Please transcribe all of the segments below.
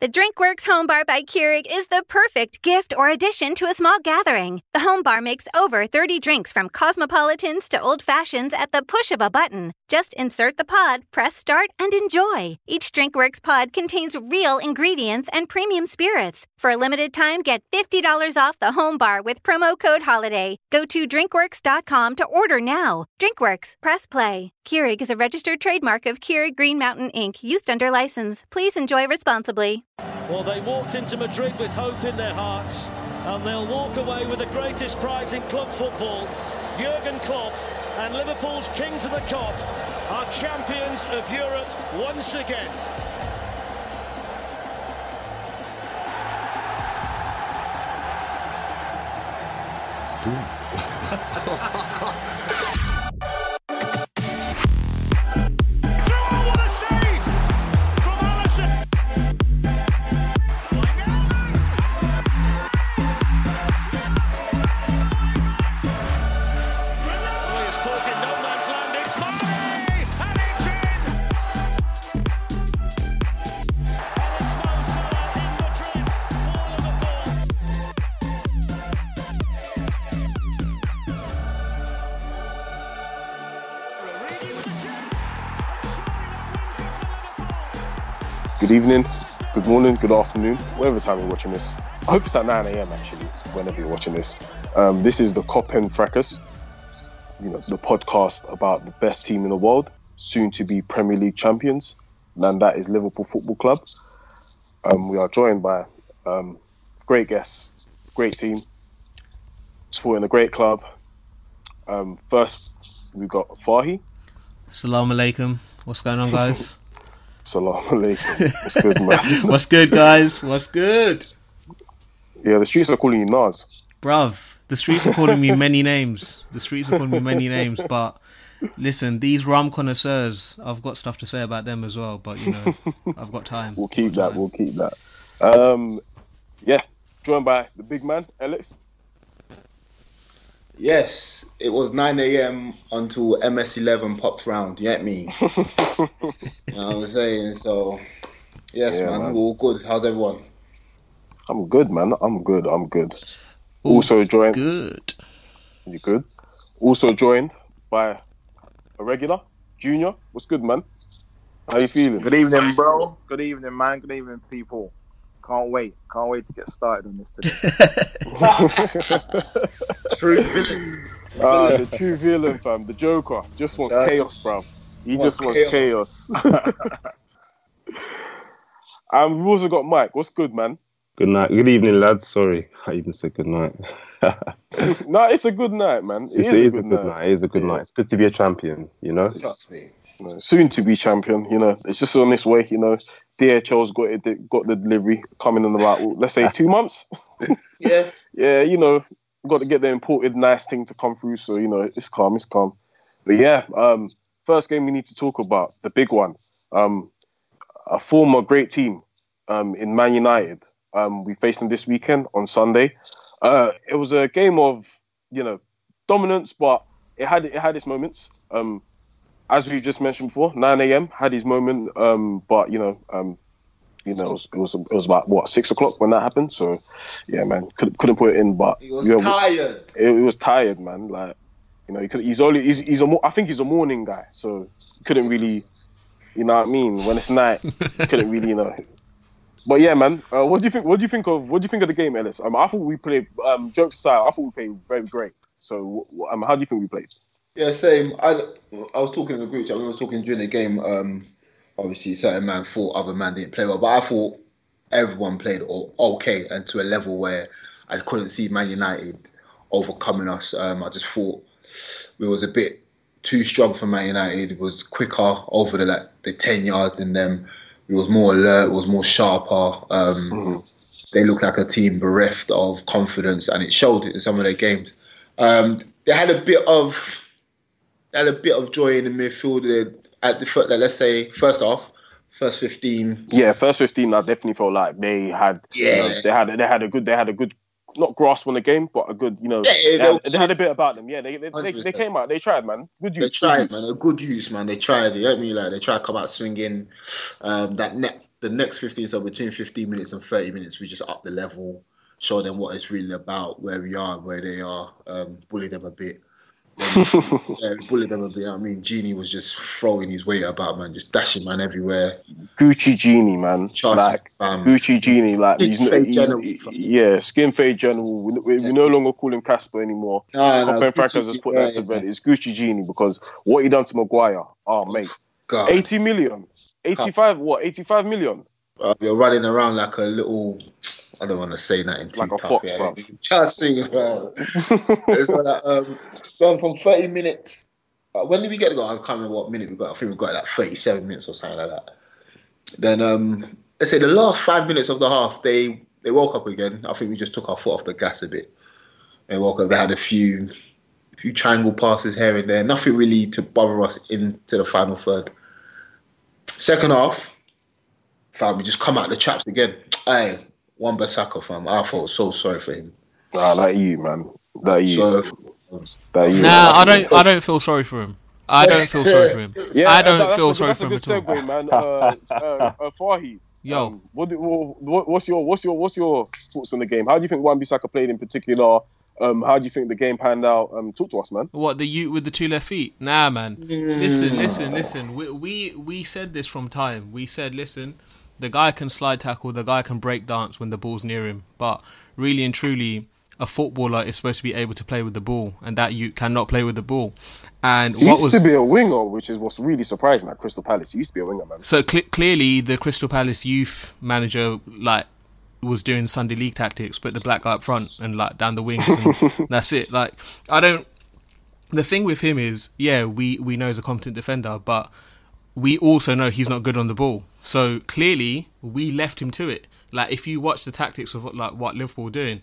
The DrinkWorks Home Bar by Keurig is the perfect gift or addition to a small gathering. The home bar makes over 30 drinks from cosmopolitans to old fashions at the push of a button. Just insert the pod, press start, and enjoy. Each DrinkWorks pod contains real ingredients and premium spirits. For a limited time, get $50 off the home bar with promo code HOLIDAY. Go to drinkworks.com to order now. DrinkWorks, press play. Keurig is a registered trademark of Keurig Green Mountain Inc., used under license. Please enjoy responsibly. Well, they walked into Madrid with hope in their hearts, and they'll walk away with the greatest prize in club football. Jurgen Klopp and Liverpool's king to the Kop are champions of Europe once again. Oh, Good evening, good morning, good afternoon, whatever time you're watching this. I hope it's at 9 a.m. actually, whenever you're watching this. Um, this is the KopEndFracas, you know, the podcast about the best team in the world, soon to be Premier League champions, and that is Liverpool Football Club. Um, we are joined by um, great guests, great team, supporting a great club. Um, first, we've got Fahi. Assalamu alaikum. What's going on, guys? Salam alaikum. What's good, man? What's good, guys? What's good? yeah, the streets are calling you Nas. Bruv, the streets are calling me many names. The streets are calling me many names, but listen, these rum connoisseurs, I've got stuff to say about them as well, but you know, I've got time. We'll keep got that. time. We'll keep that. Um, yeah, joined by the big man, Alex. Yes, it was 9 a.m. until MS11 popped round. You get me? you know what I'm saying? So, yes, Yeah, man, man. we're all good. How's everyone? I'm good, man. I'm good. I'm good. All also joined. Good. You good? Also joined by a regular, Junior. What's good, man? How you feeling? Good evening, bro. Good evening, man. Good evening, people. Can't wait. Can't wait to get started on this today. True villain. Ah, the true villain, fam. The Joker just wants Just chaos, bruv. He wants just wants chaos. and we've also got Mike. What's good, man? Good night. Good evening, lads. Sorry, I even said good night. no, it's a good night, man. It it's, is it a is a good night. It is a good Yeah. night. It's good to be a champion, you know. Trust me. you know, soon to be champion. You know, it's just on this way. You know, DHL's got it, got the delivery coming in about let's say two months. Yeah. yeah, you know, got to get the imported nice thing to come through. So you know, it's calm, it's calm. But yeah, um, first game we need to talk about the big one. Um, a former great team um, in Man United. Um, we faced them this weekend on Sunday. Uh, it was a game of you know dominance, but it had it had its moments. Um, as we just mentioned before, 9 a.m. had his moment, um, but you know, um, you know, it was, it was it was about what six o'clock when that happened. So, yeah, man, couldn't couldn't put it in, but He was yeah, tired. it, it was tired, man. Like, you know, he could, he's only he's, he's a I think he's a morning guy, so couldn't really, you know what I mean. When it's night, couldn't really, you know. But yeah, man, uh, what do you think? What do you think of what do you think of the game, Ellis? Um, I thought we played. Um, jokes aside, I thought we played very great. So, um, how do you think we played? Yeah, same. I, I was talking in the group chat. We were talking during the game. Um, obviously, certain man thought other man didn't play well, but I thought everyone played okay and to a level where I couldn't see Man United overcoming us. Um, I just thought we was a bit too strong for Man United. It was quicker over the like the ten yards than them. It was more alert. It was more sharper. Um, They looked like a team bereft of confidence, and it showed in some of their games. Um, they had a bit of had a bit of joy in the midfield. At the fir- let's say first off, first fifteen. Yeah, first fifteen, I definitely felt like they had, you know, Yeah. they had, they had a good, they had a good, not grasp on the game, but a good, you know, Yeah, they, had, they had a bit about them. Yeah, they, they, they, they came out, they tried, man. Good use. They tried, man. A good use, man. They tried. You know what I mean? Like they tried to come out swinging. Um, that net, the next fifteen, so between fifteen minutes and thirty minutes, we just up the level, show them what it's really about, where we are, where they are, um, bully them a bit. Yeah, bullied them a bit. I mean, Genie was just throwing his weight about, man, just dashing man everywhere. Gucci Genie, man. Charles like fam. Gucci Genie, like Skin he's, he's, general. yeah, skin fade general. We, we, we no longer call him Casper anymore. No, no, Gucci Franco has put that to bed. It's Gucci Genie because what he done to Maguire. Oh mate, God. eighty million, eighty-five. What? Eighty-five million. Uh, you're running around like a little. I don't want to say nothing too Like a tough, fox, yeah. bro. Trust me, bro. it's like um, going from 30 minutes. Uh, when did we get the goal? I can't remember what minute we got. I think we got like 37 minutes or something like that. Then um, let's say the last five minutes of the half, they they woke up again. I think we just took our foot off the gas a bit. They woke up. They had a few few triangle passes here and there. Nothing really to bother us into the final third. Second half, fam, we just come out the traps again. Hey, Wan Bissaka, fam. I felt so sorry for him. Nah, that you, man. That you. So, that you. Nah, I don't. I don't feel sorry for him. I don't feel sorry for him. Yeah, I don't that- feel a- sorry for him good at all. segue, man. Uh, uh, uh, Fahi, Yo, um, what, what, what's your what's your what's your thoughts on the game? How do you think Wan Bissaka played in particular? Um, how do you think the game panned out? Um, talk to us, man. what the Ute with the two left feet? Nah, man. Listen, listen, listen. We, we we said this from time. We said, listen, the guy can slide tackle, the guy can break dance when the ball's near him. But really and truly, a footballer is supposed to be able to play with the ball, and that Ute cannot play with the ball. And He what used was to be a winger, which is what's really surprising at Crystal Palace. He used to be a winger, man. So cl- clearly, the Crystal Palace youth manager like was doing Sunday league tactics, put the black guy up front and like down the wings, and that's it. Like I don't. The thing with him is, yeah, we we know he's a competent defender, but we also know he's not good on the ball. So clearly, we left him to it. Like if you watch the tactics of what, like what Liverpool were doing,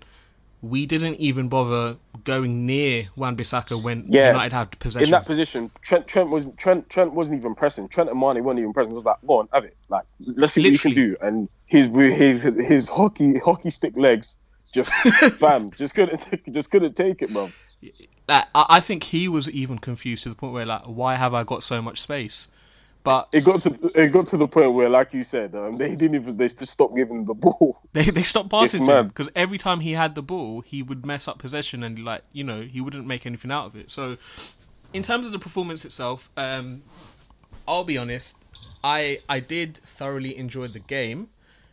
we didn't even bother going near Wan Bissaka when Yeah. United had possession. In that position, Trent Trent was Trent Trent wasn't even pressing. Trent and Mane weren't even pressing. It was like, go on, have it. Like, let's see what you can do. And his his his hockey hockey stick legs just bam, just couldn't take, just couldn't take it, bro. like, I, I think he was even confused to the point where like, why have I got so much space? But It got to it got to the point where, like you said, um, they didn't even they just stopped giving the ball. they they stopped passing It's to him because every time he had the ball, he would mess up possession and like you know he wouldn't make anything out of it. So, in terms of the performance itself, um, I'll be honest, I I did thoroughly enjoy the game.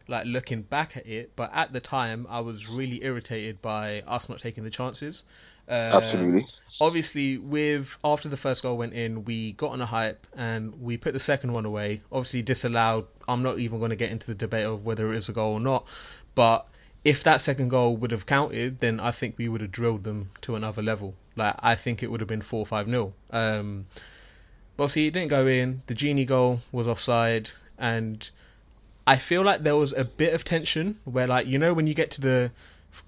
Like looking back at it, but at the time I was really irritated by us not taking the chances. Um, Absolutely. obviously with after the first goal went in we got on a hype and we put the second one away. Obviously disallowed i'm not even going to get into the debate of whether it is a goal or not but if that second goal would have counted then i think we would have drilled them to another level. Like i think it would have been 4 5 nil. Um but obviously it didn't go in. The genie goal was offside. And I feel like there was a bit of tension where, like, you know, when you get to the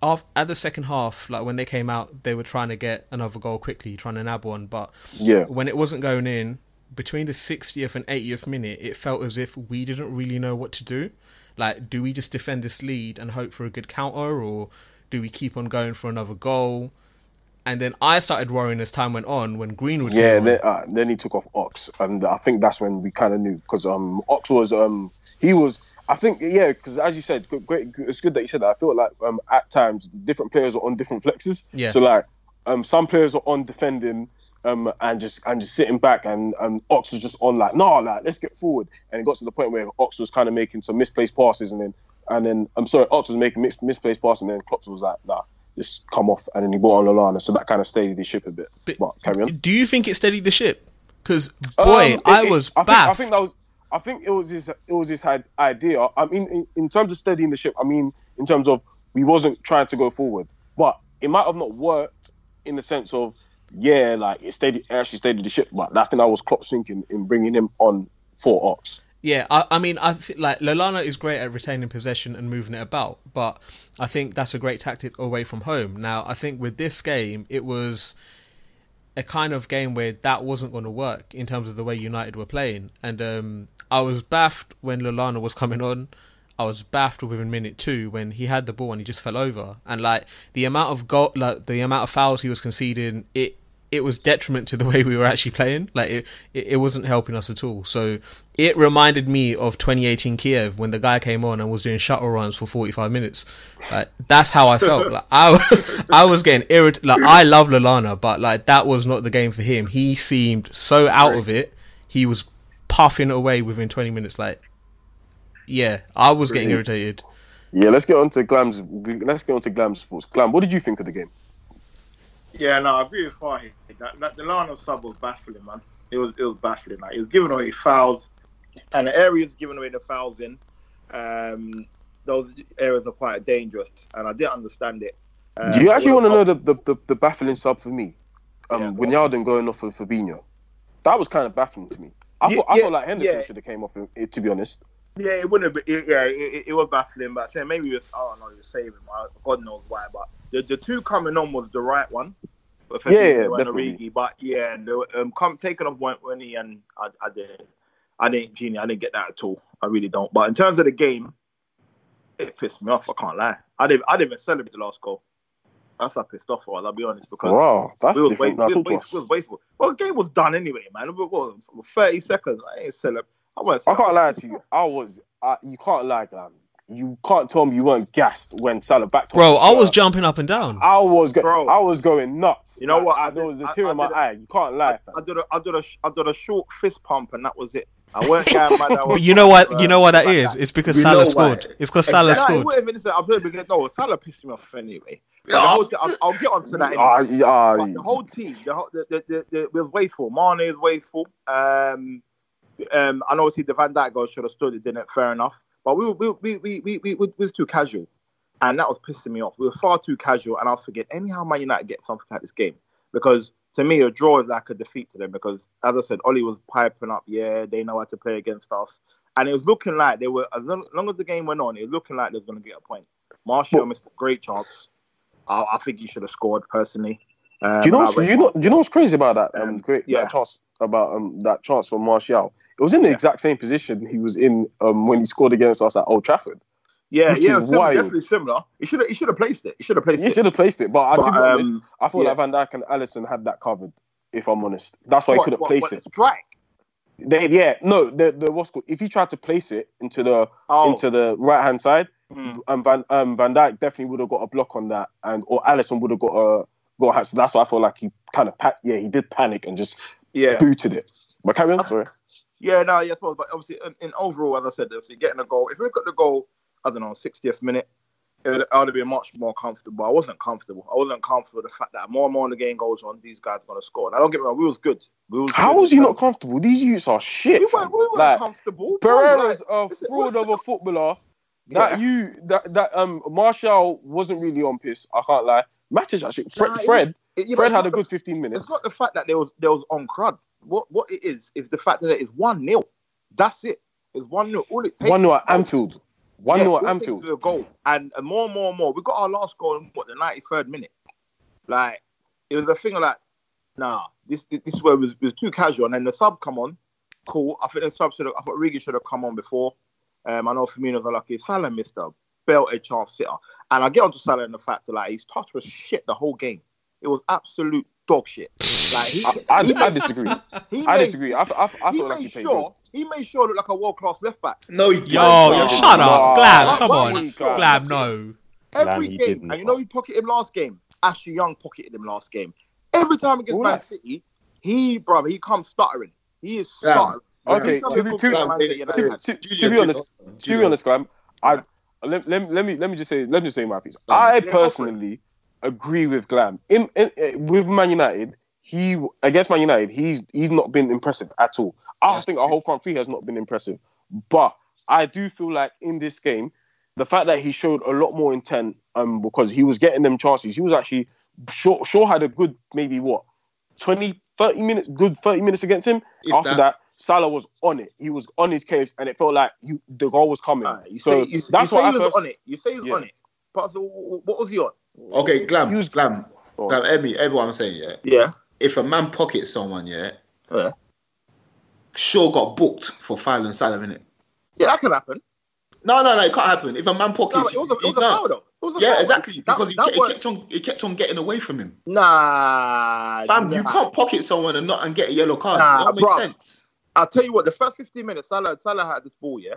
at the second half, like when they came out, they were trying to get another goal quickly, trying to nab one, but Yeah. when it wasn't going in, between the 60th and 80th minute, it felt as if we didn't really know what to do. Like, do we just defend this lead and hope for a good counter, or do we keep on going for another goal? And then I started worrying as time went on when Greenwood Yeah, then, uh, then he took off Ox, and I think that's when we kind of knew because um Ox was um he was I think yeah because as you said great it's good that you said that I feel like um at times different players are on different flexes Yeah. so like um some players are on defending um and just and just sitting back and and Ox was just on like no like let's get forward and it got to the point where Ox was kind of making some misplaced passes and then and then I'm sorry Ox was making mis- misplaced passes and then Klopp was like nah just come off and then he brought on Lallana so that kind of steadied the ship a bit But- but carry on. Do you think it steadied the ship? Because boy, Um, I it- it- was I think. I think that was. I think it was his it was his idea. I mean, in, in terms of steadying the ship, I mean, in terms of we wasn't trying to go forward, but it might have not worked in the sense of yeah, like it steady it actually steadied the ship. But I think I was Klopp's thinking in bringing him on for Ox. Yeah, I, I mean, I th- like Lallana is great at retaining possession and moving it about, but I think that's a great tactic away from home. Now, I think with this game, it was a kind of game where that wasn't going to work in terms of the way United were playing, and um, I was baffed when Lallana was coming on. I was baffed within minute two when he had the ball and he just fell over, and like the amount of goal, like the amount of fouls he was conceding, it it was detriment to the way we were actually playing. Like it, it, wasn't helping us at all. So it reminded me of 2018 Kiev when the guy came on and was doing shuttle runs for 45 minutes. Like that's how I felt. Like I, I was getting irritated. Like I love Lallana, but like that was not the game for him. He seemed so out of it. He was puffing away within 20 minutes. Like, yeah, I was getting irritated. Yeah, let's get on to Glam's. Let's get on to Glam's thoughts. Glam, what did you think of the game? Yeah, no, I agree with Fahi. That, that the Lano sub was baffling, man. It was it was baffling. Like he was giving away fouls, and the areas giving away the fouls in, um, those areas are quite dangerous, and I didn't understand it. Um, Do you actually want to know the, the, the, the baffling sub for me? Um, Yeah, Wijnaldum going off for Fabinho. That was kind of baffling to me. I Yeah, thought I yeah, thought like Henderson yeah. should have came off. It, to be honest, Yeah, it wouldn't have been. It, yeah, it, it- it was baffling, but saying maybe it was. I don't know. He was saving. God knows why, but the, the two coming on was the right one. But Yeah, yeah. Origi, but yeah, the um, come taking off when, when he and I, I didn't, I didn't, Genie, I didn't get that at all. I really don't. But in terms of the game, it pissed me off. I can't lie. I didn't, I didn't even celebrate the last goal. That's how pissed off I was. I'll be honest because wow, that's we was, wait, we, we, was wasteful. Well, the game was done anyway, man. It was what, 30 seconds. I ain't celebrate. I I can't lie to you. I was. I, you can't lie, Glam. You can't tell me you weren't gassed when Salah backed. off Bro, I was jumping up and down. I was go- Bro. I was going nuts. You know what? I, I there was a I- tear I in my a- eye. You can't lie. fam. I did a, I did a, I did a short fist pump, and that was it. I weren't going mad. But you know what? uh, You know why that like is? It's because We Salah scored. why. It's because Salah Nah, it scored. wouldn't have been- I'm doing because no, Salah pissed me off anyway. But the whole- I'll, I'll get onto that. Ah, Anyway. yeah, But the whole team, the, whole- the, the, the, the, was wasteful. Mane is wasteful. Um, um, and obviously the Van Dijk goal should have stood. It didn't. Fair enough. But we were, we, we, we, we, we, we was too casual, and that was pissing me off. We were far too casual, and I was forgetting anyhow Man United get something out of this game because to me a draw is like a defeat to them because as I said, Ollie was piping up. Yeah, they know how to play against us, and it was looking like they were as long, long as the game went on, it was looking like they was going to get a point. Martial missed a great chance. I, I think he should have scored personally. Um, Do you know? and What's, you know? Do you know what's crazy about that? Um, Um, great yeah. that chance about um that chance from Martial. It was in the Yeah. exact same position he was in um when he scored against us at Old Trafford. Yeah, Which yeah, is similar, wild. definitely similar. He should have, he should have placed it. He should have placed He it. He should have placed it, but, I, But, be honest, um, I thought yeah. that Van Dijk and Alisson had that covered. If I'm honest, that's why he couldn't what- place what, it. Strike. They, yeah, no, the the what's called, if he tried to place it into the Oh, into the right hand side, mm. um, Van um, Van Dijk definitely would have got a block on that, and or Alisson would have got a got a hat. So that's why I feel like he kind of pa- yeah he did panic and just yeah, booted it. But carry on, sorry. Yeah, no, yes, well, but obviously, in, in overall, as I said, obviously getting a goal. If we got the goal, I don't know, 60th minute, it would, I would have been much more comfortable. I wasn't comfortable. I wasn't comfortable with the fact that more and more the game goes on, these guys are going to score. And I don't get me wrong, we was good. We was How good. was you not comfortable? These youths are shit. We weren't, we weren't like comfortable. Pereira's like, a fraud of a footballer. That Yeah. you that that um Martial wasn't really on piss. I can't lie. Matic actually. Fred, Nah, Fred, it- yeah, Fred had a good 15 minutes. It's not the fact that there was there was on crud. What what it is is the fact that it is one 0 That's it. It's one 0 All it takes. One 0 is at. Anfield. One Yeah, 0 all at it takes Anfield. is a goal, and, and more and more and more. We got our last goal in what the ninety third minute. Like it was a thing of like, nah, this this is where was, was too casual. And then the sub come on, cool. I think the sub should have. I thought Origi should have come on before. Um, I know Firmino's unlucky. Salah missed a belted chance sitter, and I get onto Salah in the fact that like his touch was shit the whole game. It was absolute dog shit. Like he, I, he I, I disagree. he I made- disagree. I, I, I he feel like made he played sure he made sure look like a world class left back. No, you Yo, yo, shut up, Wow. Glam. Come Why on, would he? Glam. No. Every he game, didn't, and you know he pocketed him last game. Ashley Young pocketed him last game. Every time against All Man right. City, he brother, he comes stuttering. He is Damn. stuttering. Okay, to be- to- against Man to- City, To, United- to, to Julian, be honest, to be honest, Glam, I let, let, let me let me just say let me just say my piece. I Yeah, go for it. personally agree with Glam. In, in, eh, with Man United, he against Man United, he's he's not been impressive at all. I That's think our whole front three has not been impressive. But I do feel like in this game, the fact that he showed a lot more intent, um, because he was getting them chances. He was actually Shaw, Shaw had a good maybe what 20, 30 minutes, good 30 minutes against him. If After that- that, Salah was on it. He was on his case, and it felt like you, the goal was coming. Alright, you so say, you, that's you what say I he was first, on it. You say he was Yeah. on it. But so, what was he on? Okay, Glam, He was- Glam, Oh. Glam, Emmy, everyone I'm saying, yeah. Yeah. If a man pockets someone, yeah, Yeah. Shaw got booked for fouling Salah, innit? Yeah, that can happen. No, no, no, it can't happen. If a man pockets, but it was a, it was a foul though. It a Yeah, foul. exactly. That- Because he, that kept, he was- kept on, he kept on getting away from him. Nah, Fam, you can't pocket someone and not and get a yellow card. Nah, that bruv. sense. I'll tell you what. The first 15 minutes, Salah, Salah had this ball. Yeah,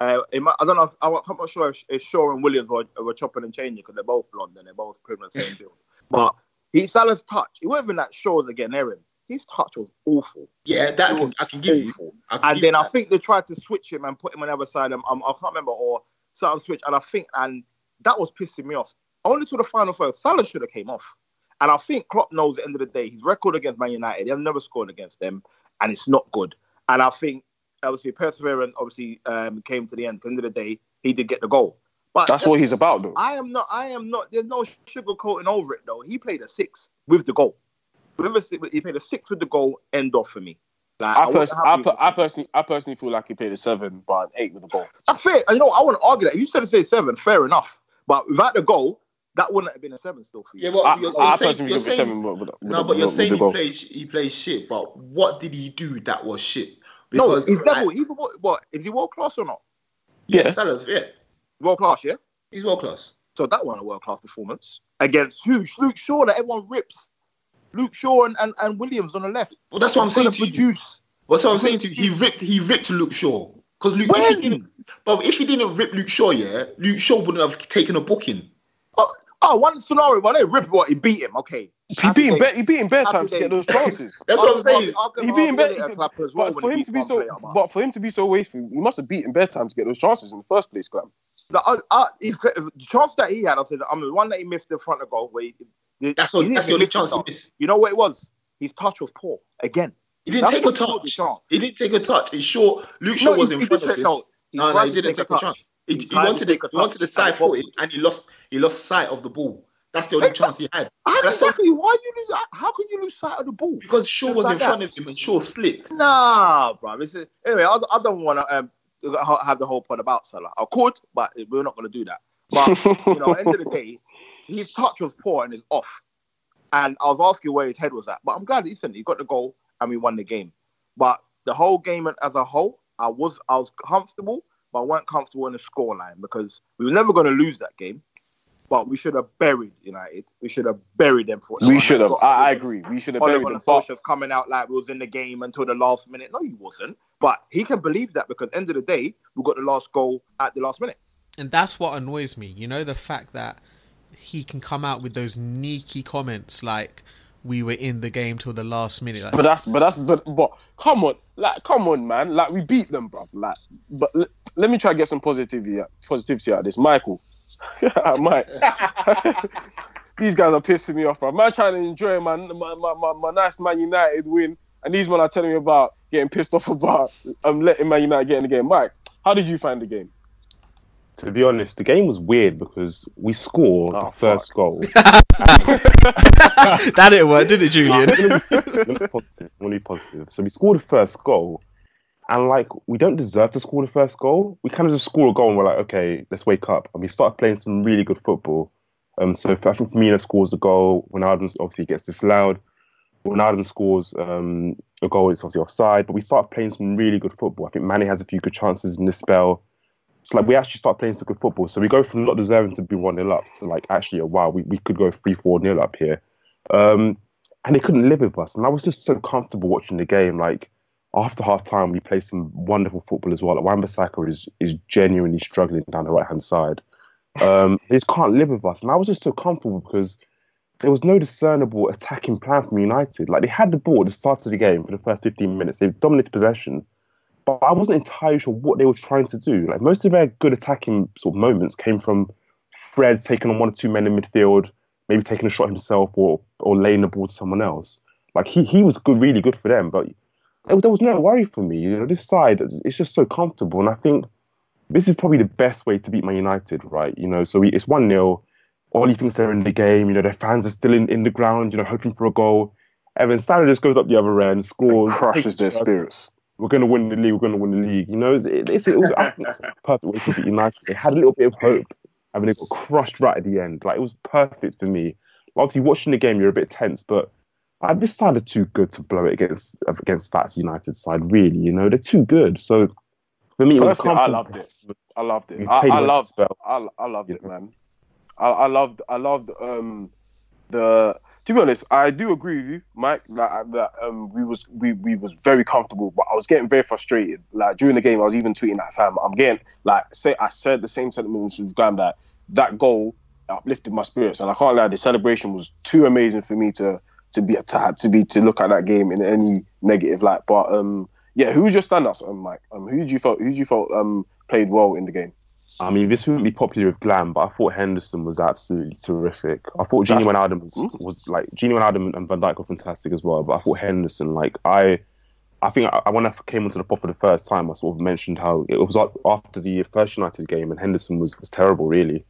uh, it might, I don't know. If, I'm not sure if, if Shaw and Williams were, were chopping and changing because they're both blonde and they're both pretty much the same build. But he Salah's touch. It wasn't even that Shaw's again him. His touch was awful. Yeah, that I can, was I can give you. awful. I can And give then you I that. think they tried to switch him and put him on the other side. Um, um, I can't remember or something switch. And I think and that was pissing me off. Only to the final third, Salah should have came off. And I think Klopp knows at the end of the day his record against Man United. He has never scored against them, and it's not good. And I think obviously perseverance obviously um, came to the end. At the end of the day, he did get the goal. But that's what he's about, though. I am not. I am not. There's no sugarcoating over it though. He played a six with the goal. With a, he played a six with the goal. End off for me. Like, I, wasn't pers- I, per- I personally, I personally feel like he played a seven, but an eight with the goal. That's fair. And you know, I want to argue that. If you said to say seven, fair enough. But without the goal, that wouldn't have been a seven still for you. Yeah, well, I, you're, I you're saying, personally you're saying, seven with, with, with, no, with, but you're with saying the he plays he plays shit. But what did he do that was shit? no, Because, he's like, level. He's what, what? Is he world class or not? yeah, Yeah. Salah's, yeah, World class, yeah. he's world class. So that wasn't a world class performance against who? Luke Shaw that everyone rips. Luke Shaw and, and, and Williams on the left. Well, that's what I'm saying Couldn't to you. produce. What's what I'm saying to you? He ripped he ripped Luke Shaw because Luke. If When? he didn't, but if he didn't rip Luke Shaw, yeah, Luke Shaw wouldn't have taken a booking. Oh, oh, one scenario, but they rip what he beat him. Okay, He beat him, Happy bare, he beat him bare times to get those chances. That's what I'm saying. he beat him bare, as but for him to be so, player, but for him to be so wasteful, he must have beat him bare times to get those chances in the first place, Glam. The, he's, the chance that he had, I said, I mean, the one that he missed in front of goal. Where he, he- That's he all. That's the only chance he missed. You know what it was? His touch was poor again. He didn't That's take a what killed the touch. chance. He didn't take a touch. It's Shaw. Luke Shaw No, was he, in he front of him. no, he No, no, he to didn't take a touch. chance. He, he to wanted a he wanted the side and the ball footed, and he lost. He lost sight of the ball. That's the only Exactly. chance he had. Exactly. Why you lose? How can you lose sight of the ball? Because Shaw Just was like in that. front of him, and Shaw slipped. Nah, bro. Anyway, I, I don't want to um, have the whole point about Salah. I could, but we're not going to do that. But you know, end of the day, his touch was poor and is off. And I was asking where his head was at. But I'm glad, listen, he got the goal and we won the game. But the whole game as a whole, I was I was comfortable, but I weren't comfortable in the scoreline because we were never going to lose that game. But we should have buried United. We should have buried them for. We should have. I, I agree. We should have Oliver buried him. But Solskjaer's coming out like we was in the game until the last minute. No, he wasn't. But he can believe that because end of the day, we got the last goal at the last minute. And that's what annoys me. You know, the fact that he can come out with those sneaky comments like we were in the game till the last minute. Like, but that's but that's but but come on, like come on, man, like we beat them, bro. Like, but l- let me try to get some positivity positivity out of this, Michael. Mike, these guys are pissing me off, bro. Man, trying to enjoy my my, my, my, my nice Man United win, and these men are telling me about getting pissed off about um letting Man United get in the game. Mike, how did you find the game? To be honest, the game was weird because we scored Oh, the first goal. that didn't work, did it, Julian? really positive, really positive. So we scored the first goal, and like we don't deserve to score the first goal. We kind of just score a goal, and we're like, okay, let's wake up. And we started playing some really good football. Um, so I think Firmino scores a goal. Ronaldo obviously gets disallowed. Ronaldo scores um, a goal. It's obviously offside, but we start playing some really good football. I think Manny has a few good chances in this spell. It's like we actually start playing some good football. So we go from not deserving to be 1 0 up to like actually, oh, wow, we, we could go 3 4 0 up here. Um, and they couldn't live with us. And I was just so comfortable watching the game. Like after half time, we played some wonderful football as well. Like Wan-Bissaka is is genuinely struggling down the right hand side. Um, they just can't live with us. And I was just so comfortable because there was no discernible attacking plan from United. Like they had the ball at the start of the game for the first 15 minutes. They dominated possession. But I wasn't entirely sure what they were trying to do. Like most of their good attacking sort of moments came from Fred taking on one or two men in midfield, maybe taking a shot himself or or laying the ball to someone else. Like he he was good, really good for them. But there was no worry for me. You know, this side it's just so comfortable, and I think this is probably the best way to beat Man United, right? You know, so we, it's one 0 All thinks they're in the game. You know, their fans are still in, in the ground. You know, hoping for a goal. Then Salah just goes up the other end, scores, It crushes their spirits. We're going to win the league. We're going to win the league. You know, it's, it's, it was I think that's the perfect way to beat United. They had a little bit of hope, and then they got crushed right at the end. Like it was perfect for me. Obviously, watching the game, you're a bit tense, but uh, this side are too good to blow it against against that United side. Really, you know, they're too good. So for me, it was Personally, I loved it. I loved it. I, I loved. spells. I, I loved it, man. I, I loved. I loved um the. To be honest, I do agree with you, Mike. That, that um we was we, we was very comfortable, but I was getting very frustrated. Like during the game, I was even tweeting that time. I'm getting like say I said the same sentiments with Glam that that goal uplifted my spirits, and I can't lie, the celebration was too amazing for me to to be to to be to look at that game in any negative light. But um yeah, who's your standouts, um, Mike? Um, who did you felt who did you felt um played well in the game? I mean, this wouldn't be popular with Glam, but I thought Henderson was absolutely terrific. I thought Genie That's- Wijnaldum was, was like Genie Wijnaldum and Van Dijk were fantastic as well. But I thought Henderson, like I, I think I, when I came onto the pod for the first time, I sort of mentioned how it was like after the first United game, and Henderson was was terrible, really.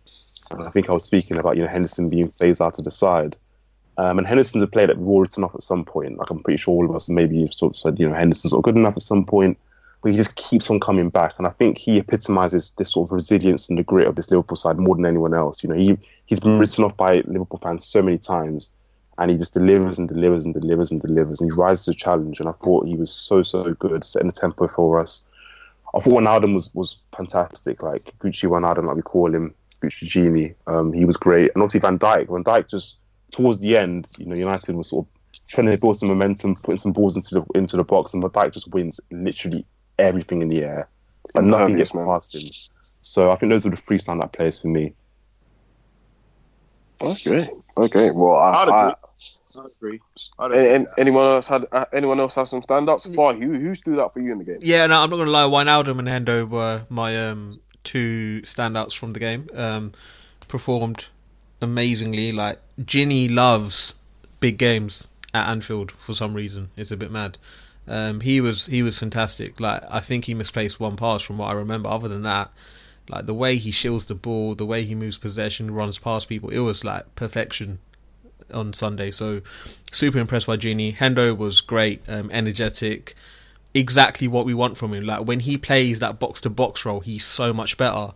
And I think I was speaking about you know Henderson being phased out of the side. Um, and Henderson's a player that we've all written off at some point. Like I'm pretty sure all of us maybe sort of said, you know, Henderson's not good enough at some point but he just keeps on coming back. And I think he epitomizes this sort of resilience and the grit of this Liverpool side more than anyone else. You know, he he's been written off by Liverpool fans so many times, and he just delivers and delivers and delivers and delivers, and he rises to challenge. And I thought he was so so good, setting the tempo for us. I thought Wijnaldum was was fantastic, like Gucci Wijnaldum, like we call him, Gucci Genie. Um, he was great, and obviously Van Dijk. Van Dijk just towards the end, you know, United was sort of trying to build some momentum, putting some balls into the into the box, and Van Dijk just wins literally everything in the air, and nothing gets man. past him. So I think those were the three standout players for me. Okay, okay. Well, I, I'd I, agree. I agree. I'd agree. and anyone else had uh, anyone else have some standouts? Far, who who stood out for you in the game? Yeah, no, I'm not gonna lie. Wijnaldum and Hendo were my um, two standouts from the game. Um, performed amazingly. Like Ginny loves big games at Anfield for some reason. It's a bit mad. Um, he was he was fantastic. Like I think he misplaced one pass from what I remember. Other than that, like the way he shields the ball, the way he moves possession, runs past people, it was like perfection on Sunday. So super impressed by Genie. Hendo was great, um, energetic, exactly what we want from him. Like when he plays that box to box role, he's so much better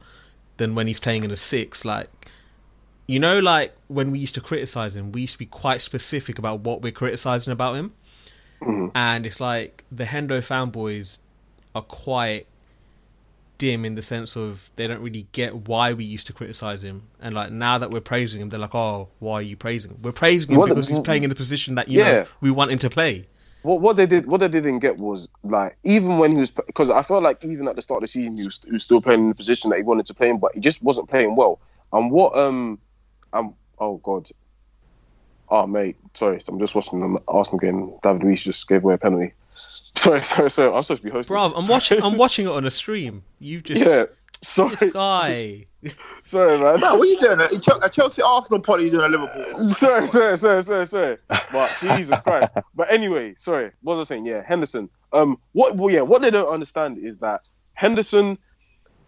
than when he's playing in a six. Like you know, like when we used to criticize him, we used to be quite specific about what we're criticizing about him. And it's like the Hendo fanboys are quite dim in the sense of they don't really get why we used to criticize him. And like now that we're praising him, they're like, "Oh, why are you praising him?" We're praising him What- because he's playing in the position that you know we want him to play. What what they did what they didn't get was like even when he was because I felt like even at the start of the season he was, he was still playing in the position that he wanted to play in, but he just wasn't playing well. And what um um oh god. Oh mate, sorry, I'm just watching the Arsenal game. David Luiz just gave away a penalty. Sorry, sorry, sorry. I'm supposed to be hosting. Bro, I'm watching. I'm watching it on a stream. You've just Yeah, sorry, this guy. sorry, man. Man, what are you doing? A Chelsea Arsenal pod, you doing a Liverpool? sorry, sorry, sorry, sorry, sorry. But Jesus Christ. But anyway, sorry. What was I saying? Yeah, Henderson. Um, what? Well, yeah. What they don't understand is that Henderson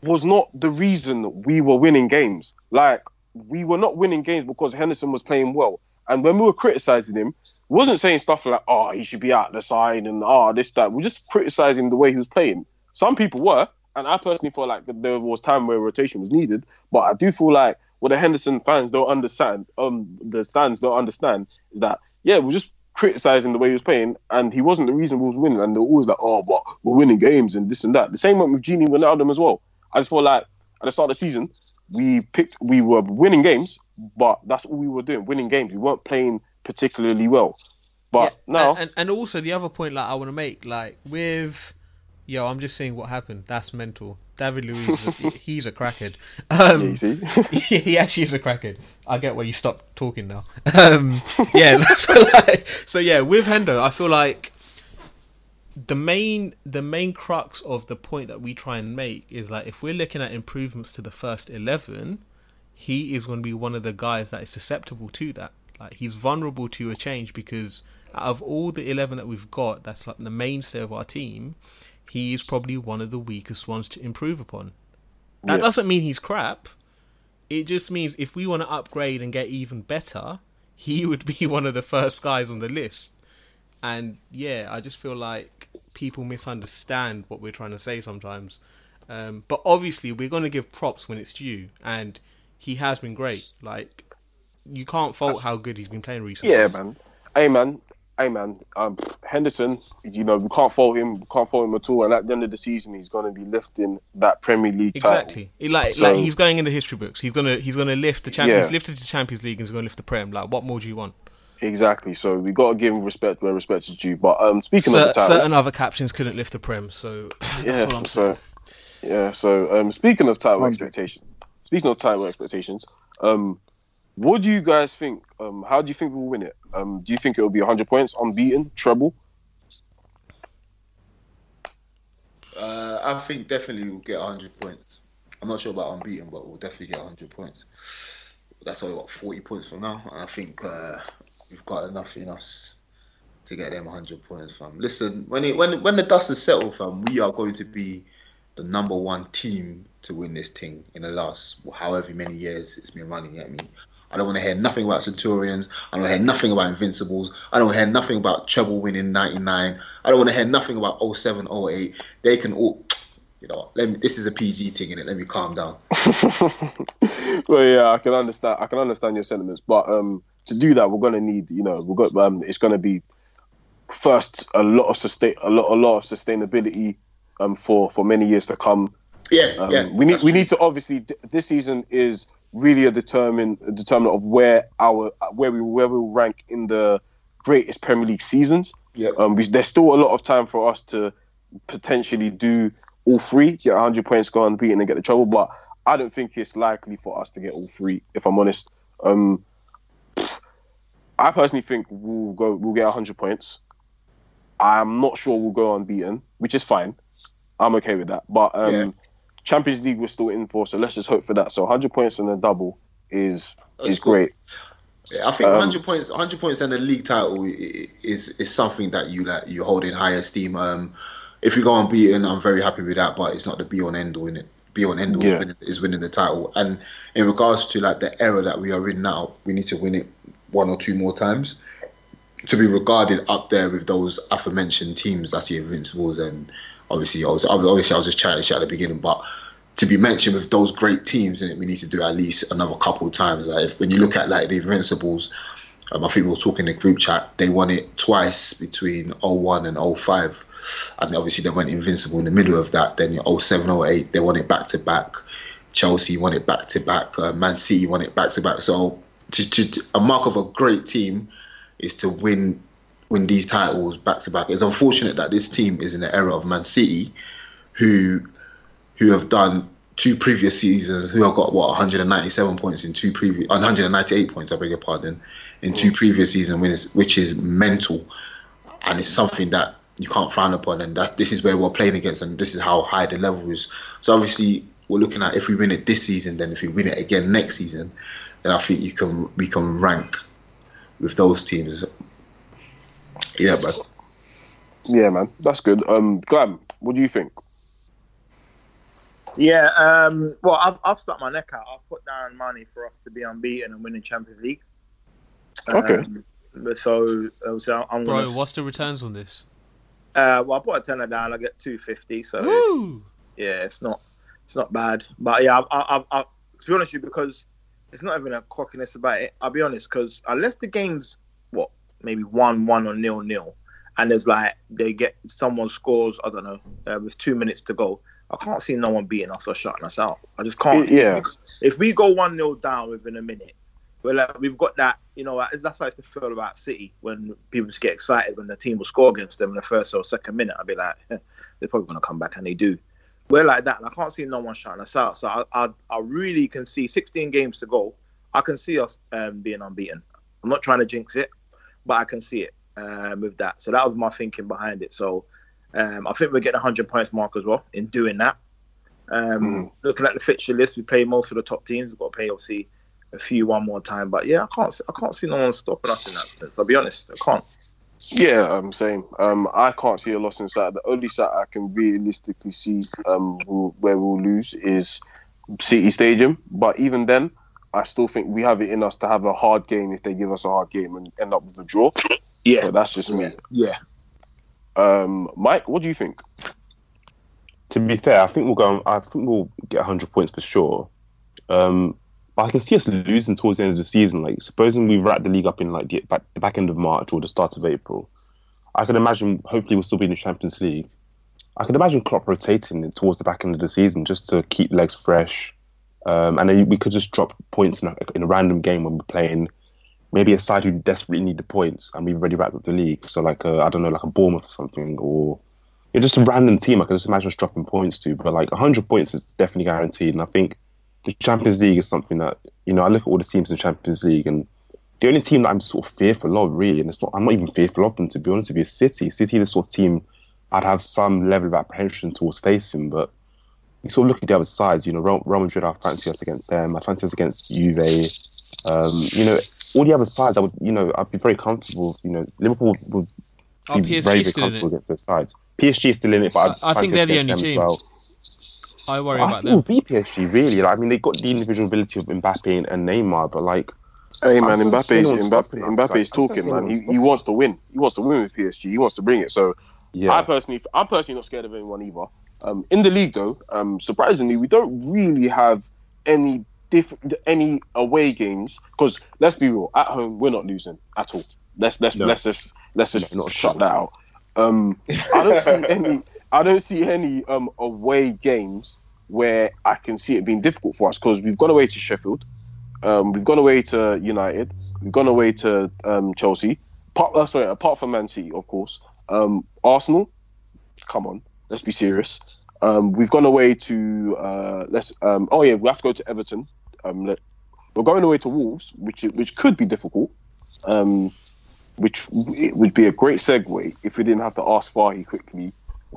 was not the reason we were winning games. Like we were not winning games because Henderson was playing well. And when we were criticizing him, wasn't saying stuff like, "Oh, he should be out the side," and "Oh, this that." We're just criticizing the way he was playing. Some people were, and I personally feel like there was time where rotation was needed. But I do feel like what the Henderson fans don't understand, um, the stands don't understand, is that yeah, we're just criticizing the way he was playing, and he wasn't the reason we was winning. And they're always like, "Oh, but we're winning games and this and that." The same went with Genie Wijnaldum as well. I just feel like at the start of the season, we picked, we were winning games, but that's all we were doing, winning games. We weren't playing particularly well. But Yeah, now, and, and also the other point like I want to make like with yo, I'm just saying what happened. That's mental. David Luiz, he's a crackhead. Um, see, he actually is a crackhead. I get why you stopped talking now. Um, yeah, so, like, so yeah, with Hendo, I feel like the main the main crux of the point that we try and make is like if we're looking at improvements to the first eleven, he is going to be one of the guys that is susceptible to that. Like he's vulnerable to a change because out of all the eleven that we've got, that's like the mainstay of our team. He is probably one of the weakest ones to improve upon. That Yeah. doesn't mean he's crap. It just means if we want to upgrade and get even better, he would be one of the first guys on the list. And yeah, I just feel like people misunderstand what we're trying to say sometimes. Um, but obviously, we're going to give props when it's due, and he has been great. Like you can't fault how good he's been playing recently. Yeah, man. Hey, man. Hey, man. Um, Henderson, you know, we can't fault him. We can't fault him at all. And at the end of the season, he's going to be lifting that Premier League Exactly. title. Like So- like he's going in the history books. He's gonna he's gonna lift the champions. Yeah. He's lifted the Champions League and he's gonna lift the Prem. Like what more do you want? Exactly. So we got to give him respect where respect is due. But um, speaking of the title, certain other captains couldn't lift the Prem, so that's yeah. all I'm saying. So yeah. So um, speaking of title expectations, speaking of title expectations, um, what do you guys think? Um, how do you think we'll win it? Um, do you think it will be 100 points, unbeaten, treble? Uh, I think definitely we'll get 100 points. I'm not sure about unbeaten, but we'll definitely get 100 points. That's only what 40 points from now, and I think uh, we've got enough in us to get them 100 points, fam. Listen, when it, when when the dust is settled, fam, we are going to be the number one team to win this thing in the last however many years it's been running at me. I don't want to hear nothing about Centurions. I don't hear nothing about Invincibles. I don't hear nothing about treble winning 99. I don't want to hear nothing about 07, 08. They can all, you know, let me, this is a PG thing in it. Let me calm down. well, yeah, I can understand. I can understand your sentiments, but um, to do that, we're gonna need, you know, we're got um, it's gonna be first a lot of sustain, a lot, a lot of sustainability um for for many years to come. Yeah, Um, yeah. we need we need to obviously this season is really a determine a determinant of where our where we where we rank in the greatest Premier League seasons. Yeah. Um, there's still a lot of time for us to potentially do all three, get 100 points, go unbeaten, and get the treble. But I don't think it's likely for us to get all three, if I'm honest. Um, I personally think we'll go, we'll get 100 points. I'm not sure we'll go unbeaten, which is fine. I'm okay with that. But um, Yeah. Champions League we're still in for, so let's just hope for that. So 100 points and a double is That's is cool. great. Yeah, I think Um, 100 points, 100 points and the league title is is something that you like you hold in high esteem. Um, if we go unbeaten, I'm very happy with that, but it's not the be on end all in it. Be on end all Yeah. is, winning, is winning the title. And in regards to like the era that we are in now, we need to win it one or two more times to be regarded up there with those aforementioned teams. That's the Invincibles, and obviously, I was obviously I was just chatting shit at the beginning, but to be mentioned with those great teams, and we need to do at least another couple of times. Like if, when you look at like the Invincibles, um, I think we were talking in the group chat. They won it twice between 01 and 05. And obviously they went invincible in the middle of that. Then 07, 08, they won it back to back. Chelsea won it back to back. Uh, Man City won it back to back. So to, to, a mark of a great team is to win win these titles back to back. It's unfortunate that this team is in the era of Man City, who who have done two previous seasons, who have got what 197 points in two previous, 198 points, I beg your pardon, in two previous seasons, which is mental, and it's something that you can't frown upon, and that this is where we're playing against, and this is how high the level is. So obviously, we're looking at if we win it this season, then if we win it again next season, then I think you can we can rank with those teams. Yeah, but Yeah, man, that's good. Um, Glam, what do you think? Yeah, um, well, I've, I've stuck my neck out. I've put down money for us to be unbeaten and winning Champions League. Okay. Um, but so, so I'm Bro, gonna. what's the returns on this? Uh, well, I put a tenner down. I get two fifty. So Woo! yeah, it's not, it's not bad. But yeah, I, I, I, I, to be honest with you, because it's not even a cockiness about it. I'll be honest, because unless the game's what maybe one one or nil nil, and there's like they get someone scores, I don't know, uh, with two minutes to go. I can't see no one beating us or shutting us out. I just can't. Yeah. If we go one 0 down within a minute, well, like, we've got that. You know, that's how I used to feel about City when people just get excited when the team will score against them in the first or second minute. I'd be like, eh, they're probably going to come back, and they do. We're like that, and I can't see no one shutting us out. So I, I, I really can see 16 games to go. I can see us um, being unbeaten. I'm not trying to jinx it, but I can see it um, with that. So that was my thinking behind it. So um, I think we're getting 100 points mark as well in doing that. Um, Looking at the fixture list, we play most of the top teams. We've got to play, obviously, a few one more time. But yeah, I can't see, I can't see no one stopping us in that sense. I'll be honest, I can't. Yeah, I'm um, same. Um, I can't see a loss in Saturday. The only side I can realistically see um, who- where we'll lose is City Stadium. But even then, I still think we have it in us to have a hard game if they give us a hard game and end up with a draw. Yeah, But that's just me. yeah. Um, Mike, what do you think? To be fair, I think we'll go. I think we'll get 100 points for sure. Um, but I can see us losing towards the end of the season. Like, supposing we wrap the league up in like the back, the back end of March or the start of April, I can imagine. Hopefully, we'll still be in the Champions League. I can imagine Klopp rotating towards the back end of the season just to keep legs fresh, um, and then we could just drop points in a, in a random game when we're playing maybe a side who desperately need the points and we've already wrapped up the league. So like I I don't know, like a Bournemouth or something, or just a random team. I can just imagine us dropping points to. But like 100 points is definitely guaranteed, and I think the Champions League is something that you know I look at all the teams in Champions League and. The only team that I'm sort of fearful of, really, and it's not, I'm not even fearful of them to be honest with you, is City. City, is the sort of team I'd have some level of apprehension towards facing, but you sort of look at the other sides. You know, Real Real Madrid, I fancy us against them. I fancy us against Juve. Um, you know, all the other sides, I would, you know, I'd be very comfortable. You know, Liverpool would be PSG very, very comfortable against those sides. PSG is still in it, but I- I I'd think they're the only team. well. I worry I about think it them. will be PSG really. Like, I mean, they got the individual ability of Mbappe and, and Neymar, but like, Hey man, don't see Mbappe's Mbappe, stopping us. Mbappe's Like, I don't talking, man. He, he wants to win. He wants to win with PSG. He wants to bring it. So yeah, I personally, I'm personally not scared of anyone either. Um, in the league though, um, surprisingly, we don't really have any diff- any away games because let's be real, at home we're not losing at all. Let's let's No. let's just let's just No, not shut all. that out. Um, I don't see any. I don't see any um, away games where I can see it being difficult for us because we've gone away to Sheffield, um, we've gone away to United, we've gone away to um, Chelsea. Apart, uh, sorry, apart from Man City, of course. Um, Arsenal, come on, let's be serious. Um, we've gone away to uh, let's. Um, oh yeah, we have to go to Everton. Let, we're going away to Wolves, which which could be difficult. Which it would be a great segue if we didn't have to ask Fahi quickly.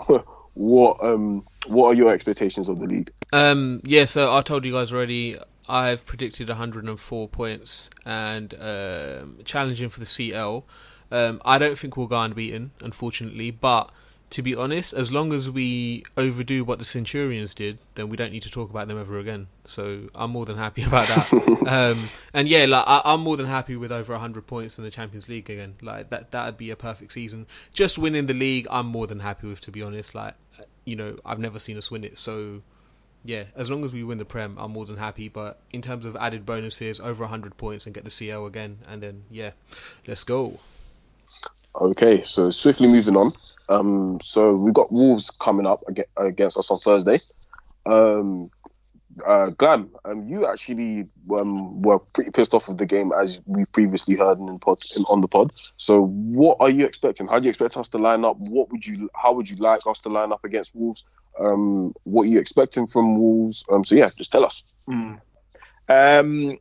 what um what are your expectations of the league? Um, yeah, so I told you guys already. I've predicted 104 points and um, challenging for the CL. Um, I don't think we'll go unbeaten, unfortunately. But to be honest, as long as we overdo what the Centurions did, then we don't need to talk about them ever again. So I'm more than happy about that. um, and yeah, like I, I'm more than happy with over 100 points in the Champions League again. Like that, that'd be a perfect season. Just winning the league, I'm more than happy with. To be honest, like you know, I've never seen us win it, so yeah, as long as we win the Prem, I'm more than happy. But in terms of added bonuses, over 100 points and get the CL again, and then yeah, let's go. Okay, so swiftly moving on. Um, so we've got Wolves coming up against us on Thursday. Um, uh, Glam, um, you actually um, were pretty pissed off with the game as we've previously heard in pod, in, on the pod. So what are you expecting? How do you expect us to line up? What would you? How would you like us to line up against Wolves? Um, what are you expecting from Wolves? Um, so yeah, just tell us. Mm. Um,